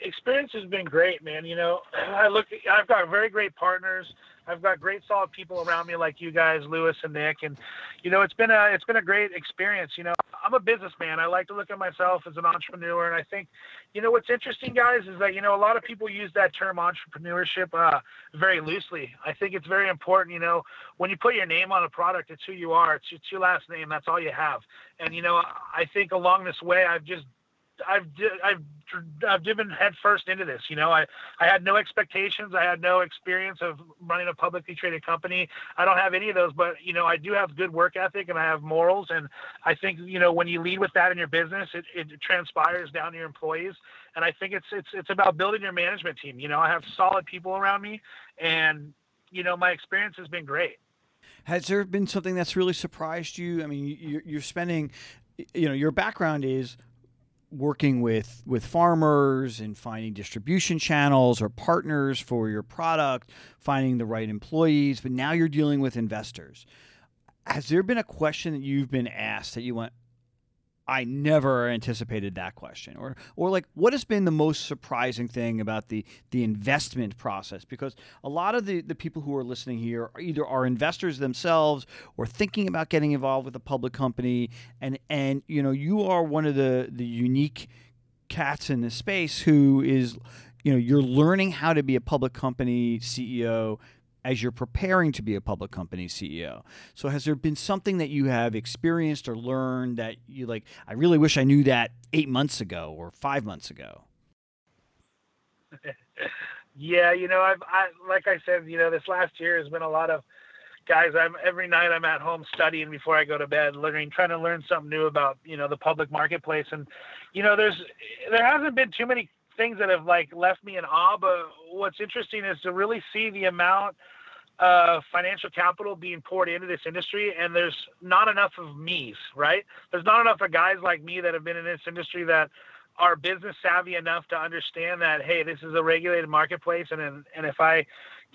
Experience has been great, man. You know, I look, I've got very great partners. I've got great solid people around me like you guys, Lewis and Nick, and you know it's been a it's been a great experience. You know, I'm a businessman. I like to look at myself as an entrepreneur, and I think, you know, what's interesting, guys, is that you know a lot of people use that term entrepreneurship uh, very loosely. I think it's very important. You know, when you put your name on a product, it's who you are. It's, it's your last name. That's all you have. And you know, I think along this way, I've just I've I've I've driven headfirst into this. You know, I I had no expectations. I had no experience of running a publicly traded company. I don't have any of those, but you know, I do have good work ethic and I have morals. And I think you know when you lead with that in your business, it, it transpires down to your employees. And I think it's it's it's about building your management team. You know, I have solid people around me, and you know, my experience has been great. Has there been something that's really surprised you? I mean, you're, you're spending, you know, your background is working with with farmers and finding distribution channels or partners for your product, finding the right employees, but now you're dealing with investors. Has there been a question that you've been asked that you went, I never anticipated that question. Or or like what has been the most surprising thing about the the investment process? Because a lot of the, the people who are listening here are either are investors themselves or thinking about getting involved with a public company and and you know you are one of the the unique cats in this space who is you know you're learning how to be a public company CEO as you're preparing to be a public company CEO. So has there been something that you have experienced or learned that you like I really wish I knew that 8 months ago or 5 months ago? yeah, you know, I've I like I said, you know, this last year has been a lot of guys i'm every night i'm at home studying before i go to bed learning trying to learn something new about you know the public marketplace and you know there's there hasn't been too many things that have like left me in awe but what's interesting is to really see the amount uh, financial capital being poured into this industry, and there's not enough of me's, right? There's not enough of guys like me that have been in this industry that are business savvy enough to understand that hey, this is a regulated marketplace, and and if I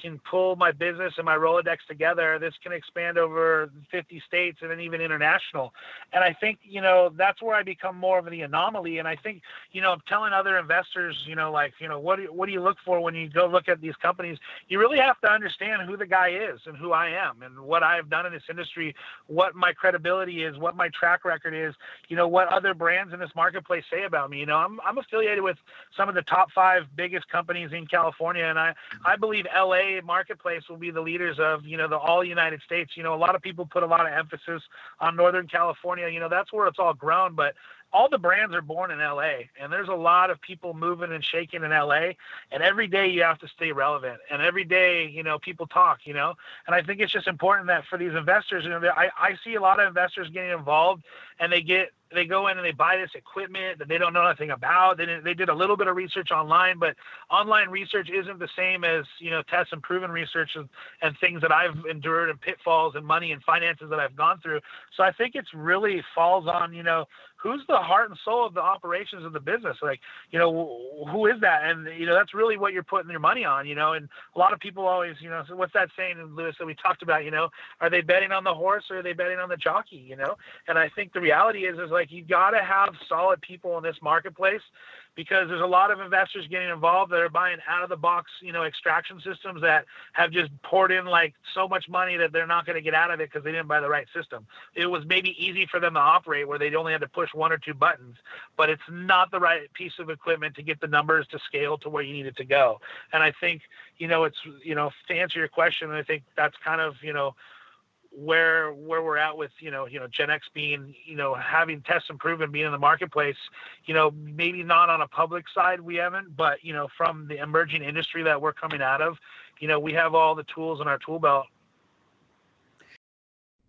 can pull my business and my Rolodex together, this can expand over 50 states and then even international. And I think, you know, that's where I become more of the anomaly. And I think, you know, I'm telling other investors, you know, like, you know, what do, what do you look for when you go look at these companies? You really have to understand who the guy is and who I am and what I've done in this industry, what my credibility is, what my track record is, you know, what other brands in this marketplace say about me. You know, I'm, I'm affiliated with some of the top five biggest companies in California. And I, I believe LA marketplace will be the leaders of you know the all United States. You know, a lot of people put a lot of emphasis on Northern California. You know, that's where it's all grown, but all the brands are born in LA and there's a lot of people moving and shaking in LA and every day you have to stay relevant and every day you know people talk you know and I think it's just important that for these investors you know I, I see a lot of investors getting involved and they get they go in and they buy this equipment that they don't know nothing about. They they did a little bit of research online, but online research isn't the same as you know test and proven research and, and things that I've endured and pitfalls and money and finances that I've gone through. So I think it's really falls on you know who's the heart and soul of the operations of the business? Like you know who is that? And you know that's really what you're putting your money on you know? And a lot of people always you know so what's that saying lewis that we talked about you know? Are they betting on the horse or are they betting on the jockey you know? And i think the reality is is like you got to have solid people in this marketplace because there's a lot of investors getting involved that are buying out of the box, you know, extraction systems that have just poured in like so much money that they're not going to get out of it because they didn't buy the right system. It was maybe easy for them to operate where they only had to push one or two buttons, but it's not the right piece of equipment to get the numbers to scale to where you need it to go. And I think, you know, it's, you know, to answer your question, I think that's kind of, you know, where where we're at with you know you know Gen X being you know having tests and being in the marketplace, you know maybe not on a public side we haven't, but you know from the emerging industry that we're coming out of, you know we have all the tools in our tool belt.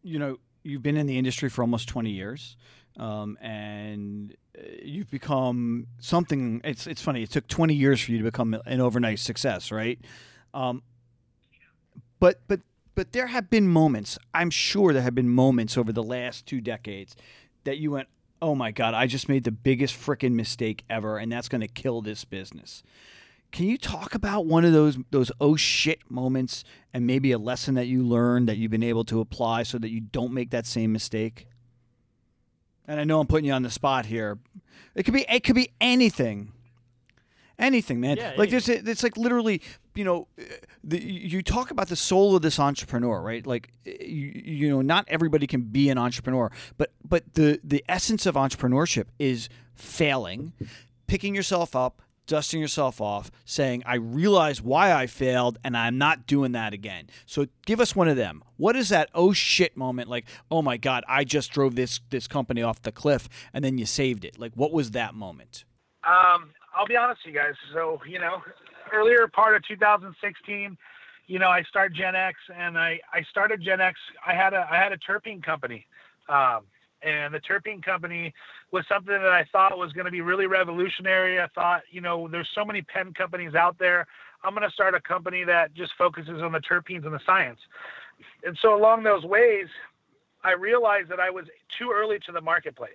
You know you've been in the industry for almost twenty years, um, and uh, you've become something. It's it's funny. It took twenty years for you to become an overnight success, right? Um, but but but there have been moments, I'm sure there have been moments over the last two decades that you went, oh my God, I just made the biggest freaking mistake ever, and that's going to kill this business. Can you talk about one of those those oh shit moments and maybe a lesson that you learned that you've been able to apply so that you don't make that same mistake? And I know I'm putting you on the spot here. It could be it could be anything anything, man. Yeah, like there's it's like literally, you know, the, you talk about the soul of this entrepreneur, right? Like you, you know, not everybody can be an entrepreneur, but but the the essence of entrepreneurship is failing, picking yourself up, dusting yourself off, saying, I realize why I failed and I'm not doing that again. So give us one of them. What is that oh shit moment like, oh my God, I just drove this this company off the cliff and then you saved it? Like what was that moment? Um, I'll be honest with you guys. So, you know, earlier part of 2016, you know, I started Gen X and I, I started Gen X. I had a, I had a terpene company. Um, and the terpene company was something that I thought was going to be really revolutionary. I thought, you know, there's so many pen companies out there. I'm going to start a company that just focuses on the terpenes and the science. And so along those ways, I realized that I was too early to the marketplace.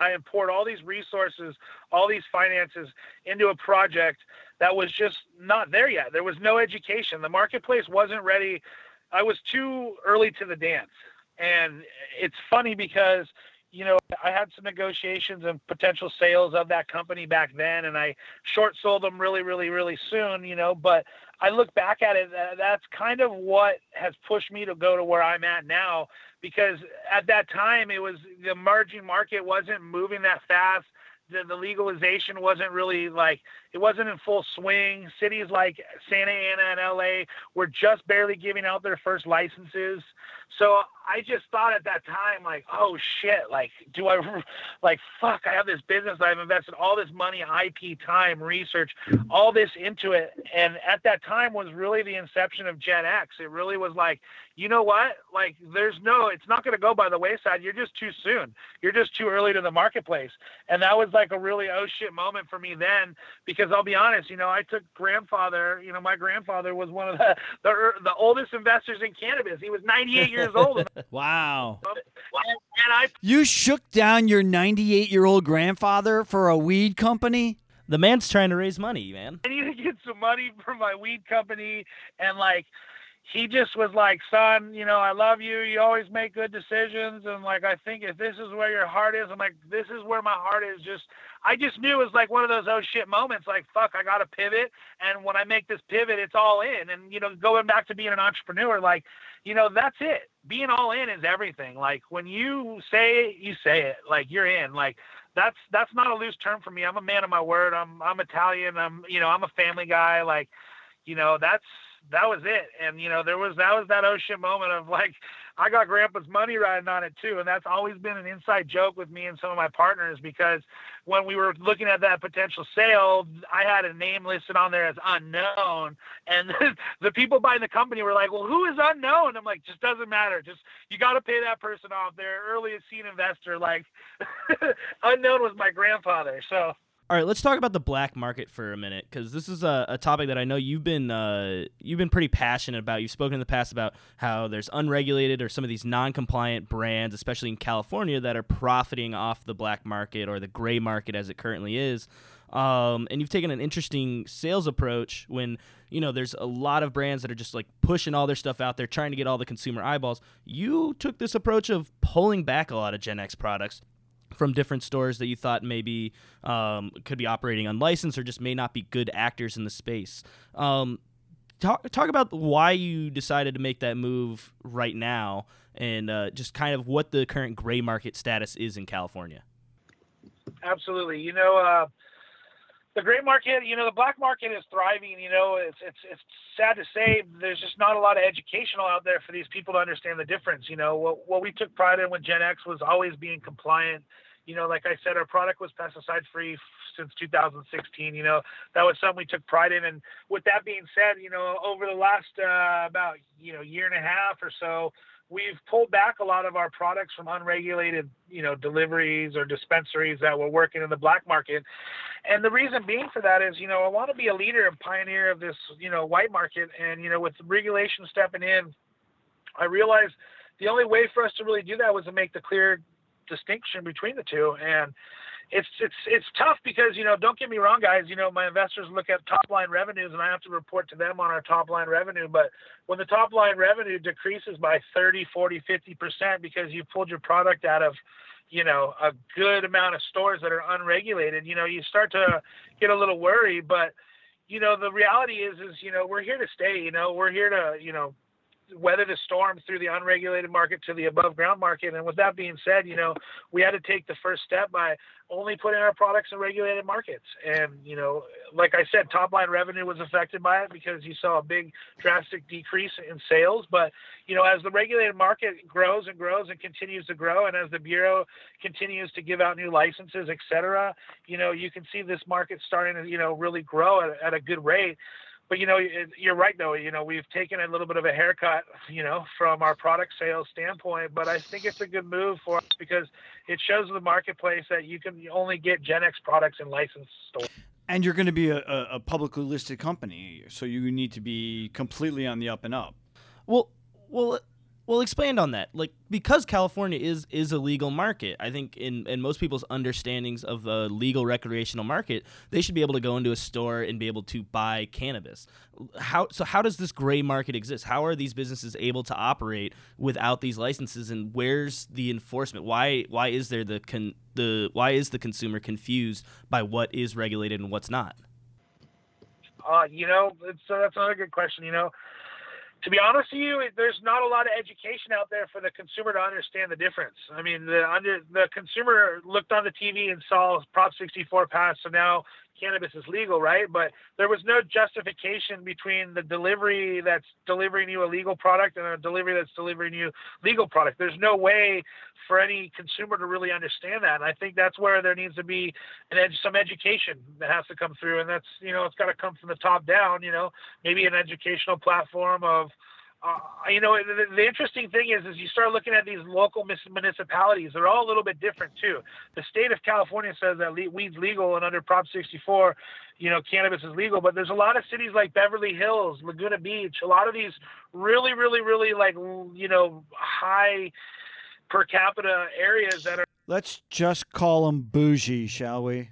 I had poured all these resources, all these finances into a project that was just not there yet. There was no education. The marketplace wasn't ready. I was too early to the dance. And it's funny because, you know, I had some negotiations and potential sales of that company back then, and I short sold them really, really, really soon, you know. But I look back at it, that's kind of what has pushed me to go to where I'm at now because at that time it was the emerging market wasn't moving that fast the, the legalization wasn't really like it wasn't in full swing. Cities like santa ana and la were just barely giving out their first licenses. So i just thought at that time like oh shit like do i like fuck i have this business i've invested all this money ip time research all this into it. And at that time was really the inception of gen x. It really was like you know what like there's no it's not going to go by the wayside you're just too soon you're just too early to the marketplace and that was like a really oh shit moment for me then because i'll be honest you know i took grandfather you know my grandfather was one of the the, the oldest investors in cannabis he was 98 years old wow and, and i You shook down your 98 year old grandfather for a weed company? The man's trying to raise money, man. I need to get some money for my weed company. And like, he just was like, son, you know, I love you. You always make good decisions. And like, I think if this is where your heart is, I'm like, this is where my heart is. Just, I just knew it was like one of those oh shit moments. Like, fuck, I got to pivot. And when I make this pivot, it's all in. And, you know, going back to being an entrepreneur, like, you know, that's it. Being all in is everything. Like, when you say it, you say it. Like, you're in. Like, that's that's not a loose term for me. I'm a man of my word. I'm I'm Italian. I'm you know I'm a family guy. Like, you know that's that was it. And you know, there was that was that oh ocean moment of like, I got grandpa's money riding on it too. And that's always been an inside joke with me and some of my partners because when we were looking at that potential sale, I had a name listed on there as unknown. And the people buying the company were like, well, who is unknown? I'm like, just doesn't matter. Just, you got to pay that person off. Their earliest seen investor. Like, unknown was my grandfather. So, all right, let's talk about the black market for a minute because this is a, a, topic that I know you've been uh, you've been pretty passionate about. You've spoken in the past about how there's unregulated or some of these non-compliant brands, especially in California, that are profiting off the black market or the gray market as it currently is. Um, and you've taken an interesting sales approach when you know there's a lot of brands that are just like pushing all their stuff out there, trying to get all the consumer eyeballs. You took this approach of pulling back a lot of Gen X products from different stores that you thought maybe um, could be operating unlicensed or just may not be good actors in the space. Um, talk talk about why you decided to make that move right now, and uh, just kind of what the current gray market status is in California. Absolutely, you know. Uh, the gray market, you know, the black market is thriving. You know, it's it's it's sad to say there's just not a lot of educational out there for these people to understand the difference. You know, what what we took pride in with Gen X was always being compliant you know, like I said, our product was pesticide free since 2016. You know, that was something we took pride in. And with that being said, you know, over the last uh, about you know year and a half or so, we've pulled back a lot of our products from unregulated, you know, deliveries or dispensaries that were working in the black market. And the reason being for that is, you know, I want to be a leader and pioneer of this, you know, white market. And you know, with regulation stepping in, I realized the only way for us to really do that was to make the clear distinction between the two. And it's it's it's tough because you know don't get me wrong guys you know my investors look at top line revenues and i have to report to them on our top line revenue but when the top line revenue decreases by 30 40 50% because you pulled your product out of you know a good amount of stores that are unregulated you know you start to get a little worried but you know the reality is is you know we're here to stay you know we're here to you know weather the storm through the unregulated market to the above ground market. And with that being said, you know, we had to take the first step by only putting our products in regulated markets. And, you know, like I said, top line revenue was affected by it because you saw a big drastic decrease in sales. But, you know, as the regulated market grows and grows and continues to grow, and as the Bureau continues to give out new licenses, et cetera, you know, you can see this market starting to, you know, really grow at, at a good rate but you know, you're right though. You know, we've taken a little bit of a haircut, you know, from our product sales standpoint. But I think it's a good move for us because it shows the marketplace that you can only get Gen X products in licensed stores. And you're going to be a, a publicly listed company, so you need to be completely on the up and up. Well, well, well, expand on that. Like because California is is a legal market, I think in in most people's understandings of the legal recreational market, they should be able to go into a store and be able to buy cannabis. How so how does this gray market exist? How are these businesses able to operate without these licenses and where's the enforcement? Why why is there the con, the why is the consumer confused by what is regulated and what's not? Uh, you know, so that's another good question. You know, to be honest with you, there's not a lot of education out there for the consumer to understand the difference. I mean, the under the consumer looked on the TV and saw Prop 64 pass, so now cannabis is legal, right? But there was no justification between the delivery that's delivering you a legal product and a delivery that's delivering you legal product. There's no way for any consumer to really understand that. And I think that's where there needs to be an ed- some education that has to come through, and that's you know it's got to come from the top down. You know, maybe an educational platform of uh, you know, the, the, interesting thing is, is you start looking at these local municipalities. They're all a little bit different too. The state of California says that le- weed's legal, and under Prop 64, you know, cannabis is legal. But there's a lot of cities like Beverly Hills, Laguna Beach, a lot of these really, really, really like you know high per capita areas that are. Let's just call them bougie, shall we?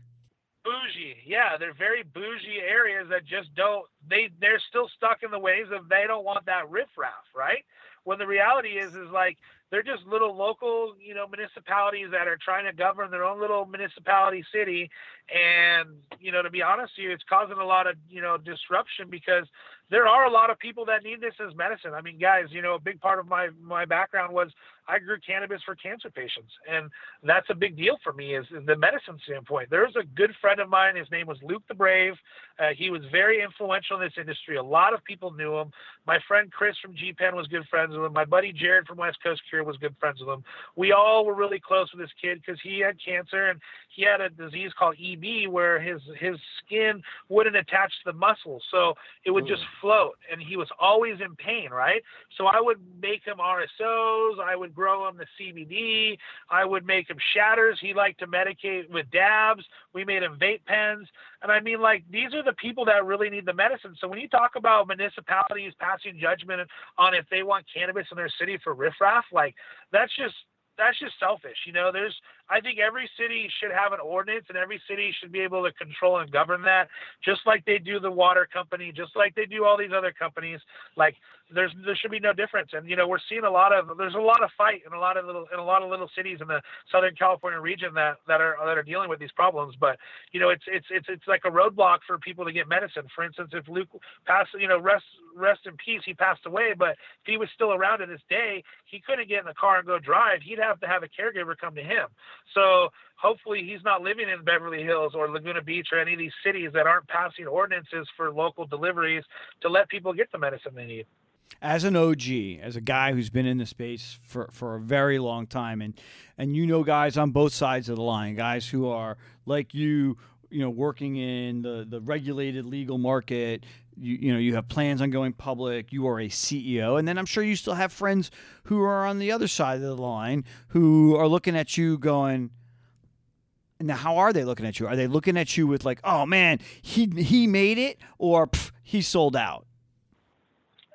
Bougie. Yeah, they're very bougie areas that just don't they they're still stuck in the ways of they don't want that riffraff, right? When the reality is is like they're just little local, you know, municipalities that are trying to govern their own little municipality city. And, you know, to be honest with you, it's causing a lot of, you know, disruption because there are a lot of people that need this as medicine. I mean, guys, you know, a big part of my my background was I grew cannabis for cancer patients, and that's a big deal for me is the medicine standpoint. There's a good friend of mine. His name was Luke the Brave. Uh, he was very influential in this industry. A lot of people knew him. My friend Chris from GPen was good friends with him. My buddy Jared from West Coast Cure was good friends with him. We all were really close with this kid because he had cancer and he had a disease called EB where his his skin wouldn't attach to the muscles, so it would just float, and he was always in pain. Right. So I would make him RSOs. I would grow him the CBD. I would make him shatters. He liked to medicate with dabs. We made him vape pens. And I mean, like, these are the people that really need the medicine. So when you talk about municipalities passing judgment on if they want cannabis in their city for riffraff, like, that's just that's just selfish. You know, there's I think every city should have an ordinance and every city should be able to control and govern that, just like they do the water company, just like they do all these other companies. Like there's there should be no difference. And you know, we're seeing a lot of there's a lot of fight in a lot of little in a lot of little cities in the Southern California region that that are that are dealing with these problems. But you know, it's it's it's it's like a roadblock for people to get medicine. For instance, if Luke passed, you know, rest rest in peace, he passed away. But if he was still around in this day, he couldn't get in the car and go drive. He'd have to have a caregiver come to him. So hopefully he's not living in Beverly Hills or Laguna Beach or any of these cities that aren't passing ordinances for local deliveries to let people get the medicine they need. As an OG, as a guy who's been in the space for, for a very long time, and and you know guys on both sides of the line, guys who are like you, you know, working in the, the regulated legal market, you, you know you have plans on going public. You are a ceo and then i'm sure you still have friends who are on the other side of the line who are looking at you going now how are they looking at you? Are they looking at you with like oh man he he made it or he sold out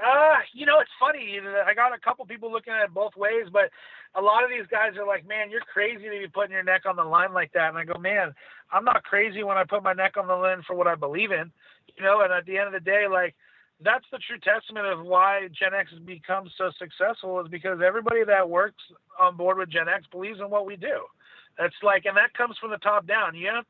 uh, you know, it's funny. I got a couple people looking at it both ways, but a lot of these guys are like, man, you're crazy to be putting your neck on the line like that. And I go, man, I'm not crazy when I put my neck on the line for what I believe in, you know. And at the end of the day, like, that's the true testament of why Gen X has become so successful is because everybody that works on board with Gen X believes in what we do. That's like, and that comes from the top down. Yeah,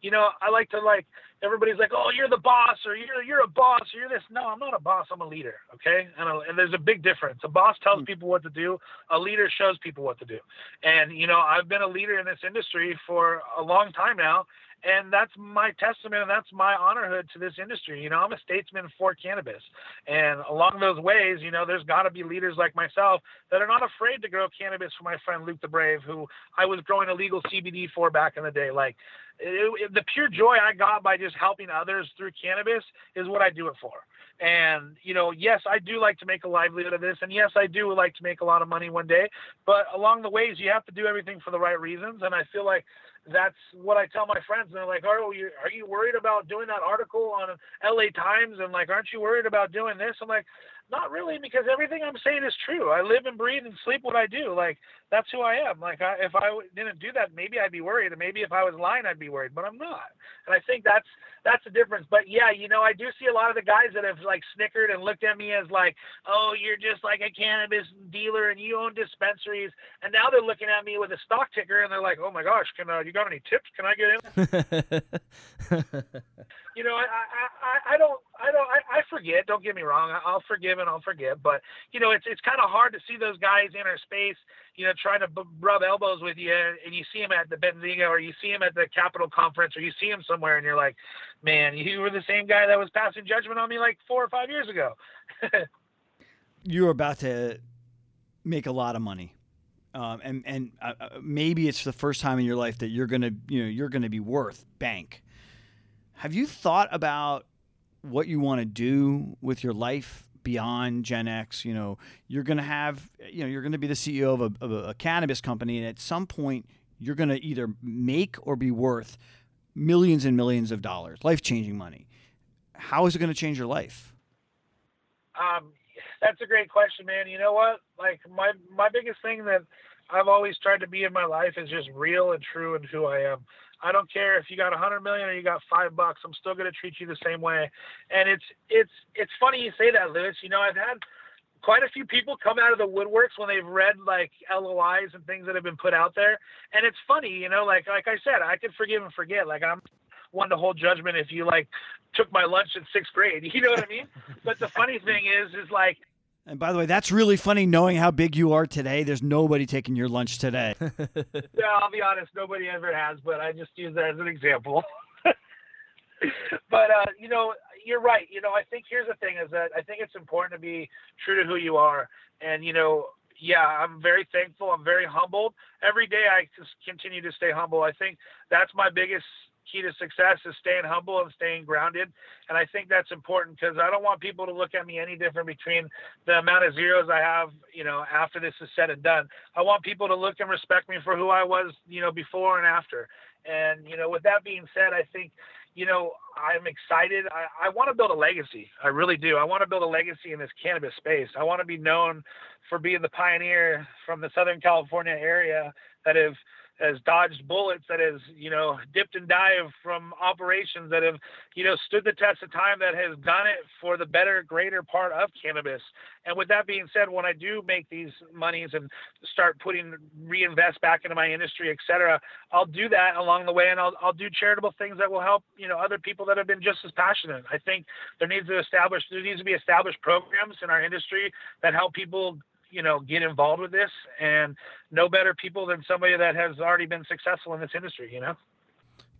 you know, I like to like everybody's like, oh, you're the boss, or you're you're a boss, or you're this. No, I'm not a boss. I'm a leader. Okay, and, a, and there's a big difference. A boss tells hmm. people what to do. A leader shows people what to do. And you know, I've been a leader in this industry for a long time now, and that's my testament and that's my honorhood to this industry. You know, I'm a statesman for cannabis, and along those ways, you know, there's got to be leaders like myself that are not afraid to grow cannabis for my friend Luke the Brave, who I was growing illegal CBD for back in the day. Like, it, it, the pure joy I got by just helping others through cannabis is what I do it for. And you know, yes, I do like to make a livelihood of this, and yes, I do like to make a lot of money one day. But along the ways, you have to do everything for the right reasons, and I feel like that's what I tell my friends. And they're like, "Oh, you, are you worried about doing that article on LA Times?" And like, "Aren't you worried about doing this?" I'm like, not really, because everything I'm saying is true. I live and breathe and sleep what I do. Like that's who I am. Like I, if I didn't do that, maybe I'd be worried, and maybe if I was lying, I'd be worried. But I'm not. And I think that's that's the difference. But yeah, you know, I do see a lot of the guys that have like snickered and looked at me as like, oh, you're just like a cannabis dealer and you own dispensaries, and now they're looking at me with a stock ticker and they're like, oh my gosh, can uh, you got any tips? Can I get in? you know, I, I, I don't, I don't, I, I forget. Don't get me wrong. I'll forgive and I'll forget. But you know, it's it's kind of hard to see those guys in our space. You know, trying to b- rub elbows with you, and you see him at the Benzinga, or you see him at the Capitol conference, or you see him somewhere, and you're like, man, you were the same guy that was passing judgment on me like four or five years ago. you're about to make a lot of money. Um, and and uh, uh, maybe it's the first time in your life that you're gonna you know you're gonna be worth bank. Have you thought about what you want to do with your life beyond Gen X? You know, you're going to have, you know, you're going to be the CEO of a, of a cannabis company, and at some point, you're going to either make or be worth millions and millions of dollars, life changing money. How is it going to change your life? Um, that's a great question, man. You know what? Like my my biggest thing that I've always tried to be in my life is just real and true and who I am. I don't care if you got a hundred million or you got five bucks. I'm still going to treat you the same way. And it's it's it's funny you say that, Lewis. You know, I've had quite a few people come out of the woodworks when they've read like LOIs and things that have been put out there. And it's funny, you know, like like I said, I can forgive and forget. Like I'm one to hold judgment if you like took my lunch in sixth grade. You know what I mean? but the funny thing is, is like. And by the way, that's really funny knowing how big you are today. There's nobody taking your lunch today. yeah, I'll be honest, nobody ever has, but I just use that as an example. but uh, you know, you're right. You know, I think here's the thing: is that I think it's important to be true to who you are, and you know, yeah, I'm very thankful. I'm very humbled. Every day, I just continue to stay humble. I think that's my biggest key to success is staying humble and staying grounded. And I think that's important because I don't want people to look at me any different between the amount of zeros I have, you know, after this is said and done. I want people to look and respect me for who I was, you know, before and after. And, you know, with that being said, I think, you know, I'm excited. I, I want to build a legacy. I really do. I want to build a legacy in this cannabis space. I want to be known for being the pioneer from the Southern California area that have has dodged bullets, that has, you know, dipped and dived from operations that have, you know, stood the test of time, that has done it for the better, greater part of cannabis. And with that being said, when I do make these monies and start putting, reinvest back into my industry, et cetera, I'll do that along the way and I'll, I'll do charitable things that will help, you know, other people that have been just as passionate. I think there needs to establish, there needs to be established programs in our industry that help people you know get involved with this and no better people than somebody that has already been successful in this industry you know?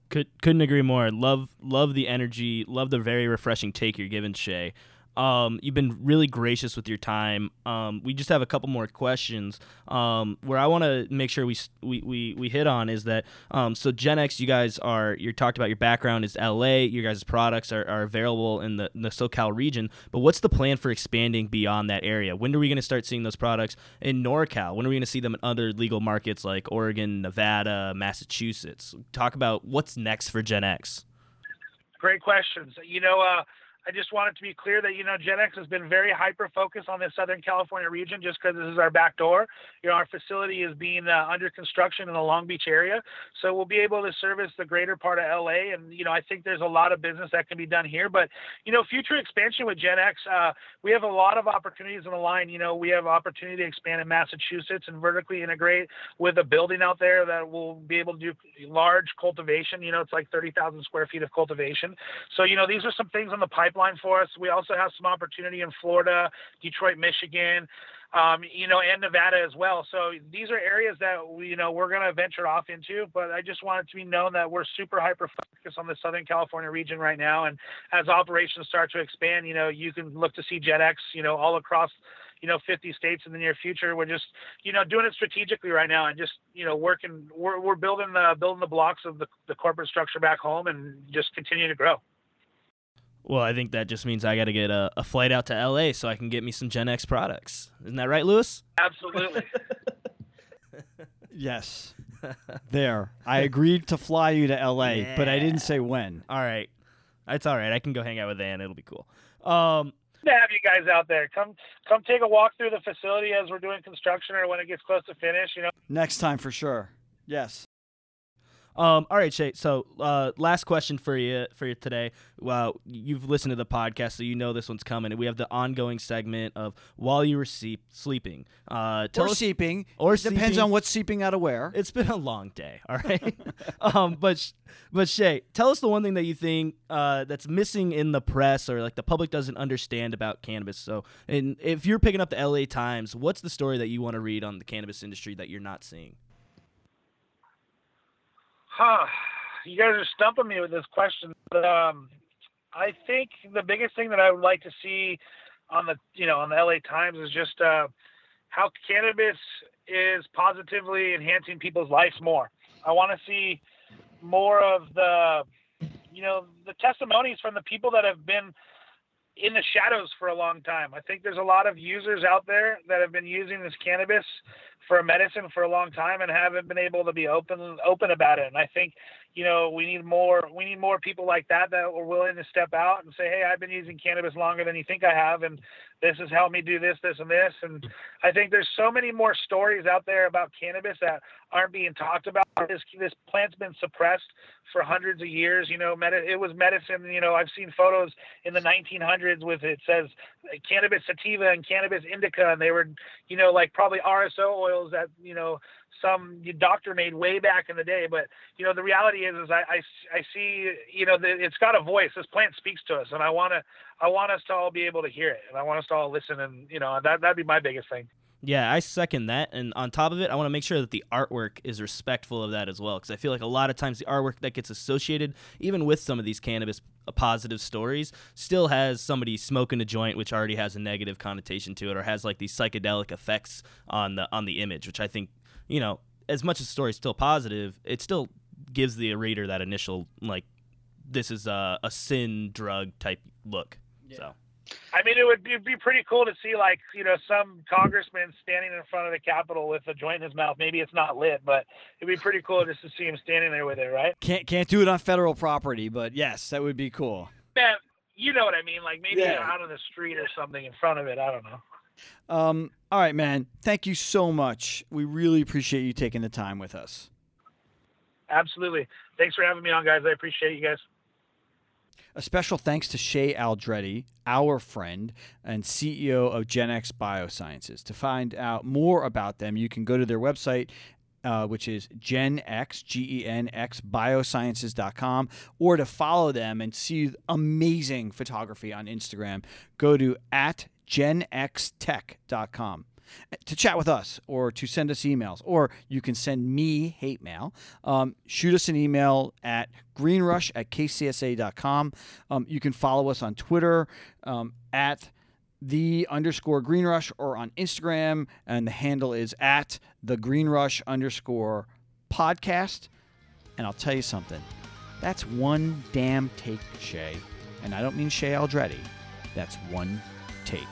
Could couldn't agree more. Love love the energy love the very refreshing take you're giving shay um, you've been really gracious with your time. Um, we just have a couple more questions. Um, where I want to make sure we, we, we, we hit on is that um, so Gen X, you guys are you talked about your background is LA. Your guys' products are, are available in the, in the SoCal region. But what's the plan for expanding beyond that area? When are we going to start seeing those products in NorCal? When are we going to see them in other legal markets like Oregon, Nevada, Massachusetts? Talk about what's next for Gen X. Great questions. You know. Uh, I just wanted to be clear that you know Gen X has been very hyper focused on the Southern California region just because this is our back door. You know, our facility is being uh, under construction in the Long Beach area, so we'll be able to service the greater part of LA. And you know, I think there's a lot of business that can be done here. But you know, future expansion with Gen X, uh, we have a lot of opportunities in the line. You know, we have opportunity to expand in Massachusetts and vertically integrate with a building out there that will be able to do large cultivation. You know, it's like 30,000 square feet of cultivation. So you know, these are some things on the pipeline pipeline for us. We also have some opportunity in Florida, Detroit, Michigan, um, you know, and Nevada as well. So these are areas that we, you know, we're going to venture off into. But I just want it to be known that we're super hyper focused on the Southern California region right now. And as operations start to expand, you know, you can look to see Gen X, you know, all across you know 50 states in the near future we're just you know doing it strategically right now and just you know working we're, we're building the building the blocks of the, the corporate structure back home and just continue to grow well, I think that just means I got to get a, a, flight out to LA so I can get me some Gen X products. Isn't that right, Lewis? Absolutely. yes. There. I agreed to fly you to LA, yeah. but I didn't say when. All right. It's all right. I can go hang out with Ann. It'll be cool. Um, to have you guys out there. Come come take a walk through the facility as we're doing construction or when it gets close to finish, you know. Next time for sure. Yes. Um, all right, Shay. So, uh, last question for you for you today. Well, you've listened to the podcast, so you know this one's coming. And we have the ongoing segment of while you were sleep- sleeping. Uh, or us, seeping. Or depends seeping. on what's seeping out of where. It's been a long day. All right. um, but but Shay, tell us the one thing that you think uh, that's missing in the press or like the public doesn't understand about cannabis. So, and if you're picking up the LA Times, what's the story that you want to read on the cannabis industry that you're not seeing? Huh. You guys are stumping me with this question. But, um, I think the biggest thing that I would like to see on the you know on the LA Times is just uh, how cannabis is positively enhancing people's lives more. I want to see more of the you know the testimonies from the people that have been in the shadows for a long time. I think there's a lot of users out there that have been using this cannabis for medicine for a long time and haven't been able to be open open about it. And I think you know we need more we need more people like that that are willing to step out and say, hey, I've been using cannabis longer than you think I have, and this has helped me do this, this, and this. And I think there's so many more stories out there about cannabis that aren't being talked about. This this plant's been suppressed for hundreds of years. You know, med- it was medicine. You know, I've seen photos in the 1900s with it says cannabis sativa and cannabis indica, and they were, you know, like probably RSO oils that you know some doctor made way back in the day. But you know, the reality is, is I I, I see, you know, the, it's got a voice. This plant speaks to us, and I want to I want us to all be able to hear it, and I want us to all listen, and you know, that that'd be my biggest thing. Yeah, I second that. And on top of it, I want to make sure that the artwork is respectful of that as well. Because I feel like a lot of times the artwork that gets associated, even with some of these cannabis uh, positive stories, still has somebody smoking a joint, which already has a negative connotation to it, or has like these psychedelic effects on the on the image, which I think, you know, as much as the story's still positive, it still gives the reader that initial like, this is a, a sin drug type look. Yeah. So. I mean, it would be, be, pretty cool to see, like, you know, some congressman standing in front of the Capitol with a joint in his mouth. Maybe it's not lit, but it'd be pretty cool just to see him standing there with it, right? Can't can't do it on federal property, but yes, that would be cool. Man, you know what I mean? Like maybe yeah. out on the street or something in front of it. I don't know. Um. All right, man. Thank you so much. We really appreciate you taking the time with us. Absolutely. Thanks for having me on, guys. I appreciate you guys. A special thanks to Shay Aldretti, our friend and CEO of GenX Biosciences. To find out more about them, you can go to their website, uh, which is genx, G-E-N-X, biosciences.com, or to follow them and see amazing photography on Instagram, go to at genxtech.com to chat with us or to send us emails, or you can send me hate mail. Um, shoot us an email at greenrush at kcsa.com. Um, you can follow us on Twitter um, at the underscore greenrush or on Instagram, and the handle is at the greenrush underscore podcast. And I'll tell you something that's one damn take, Shay. And I don't mean Shay Aldretti. That's one take.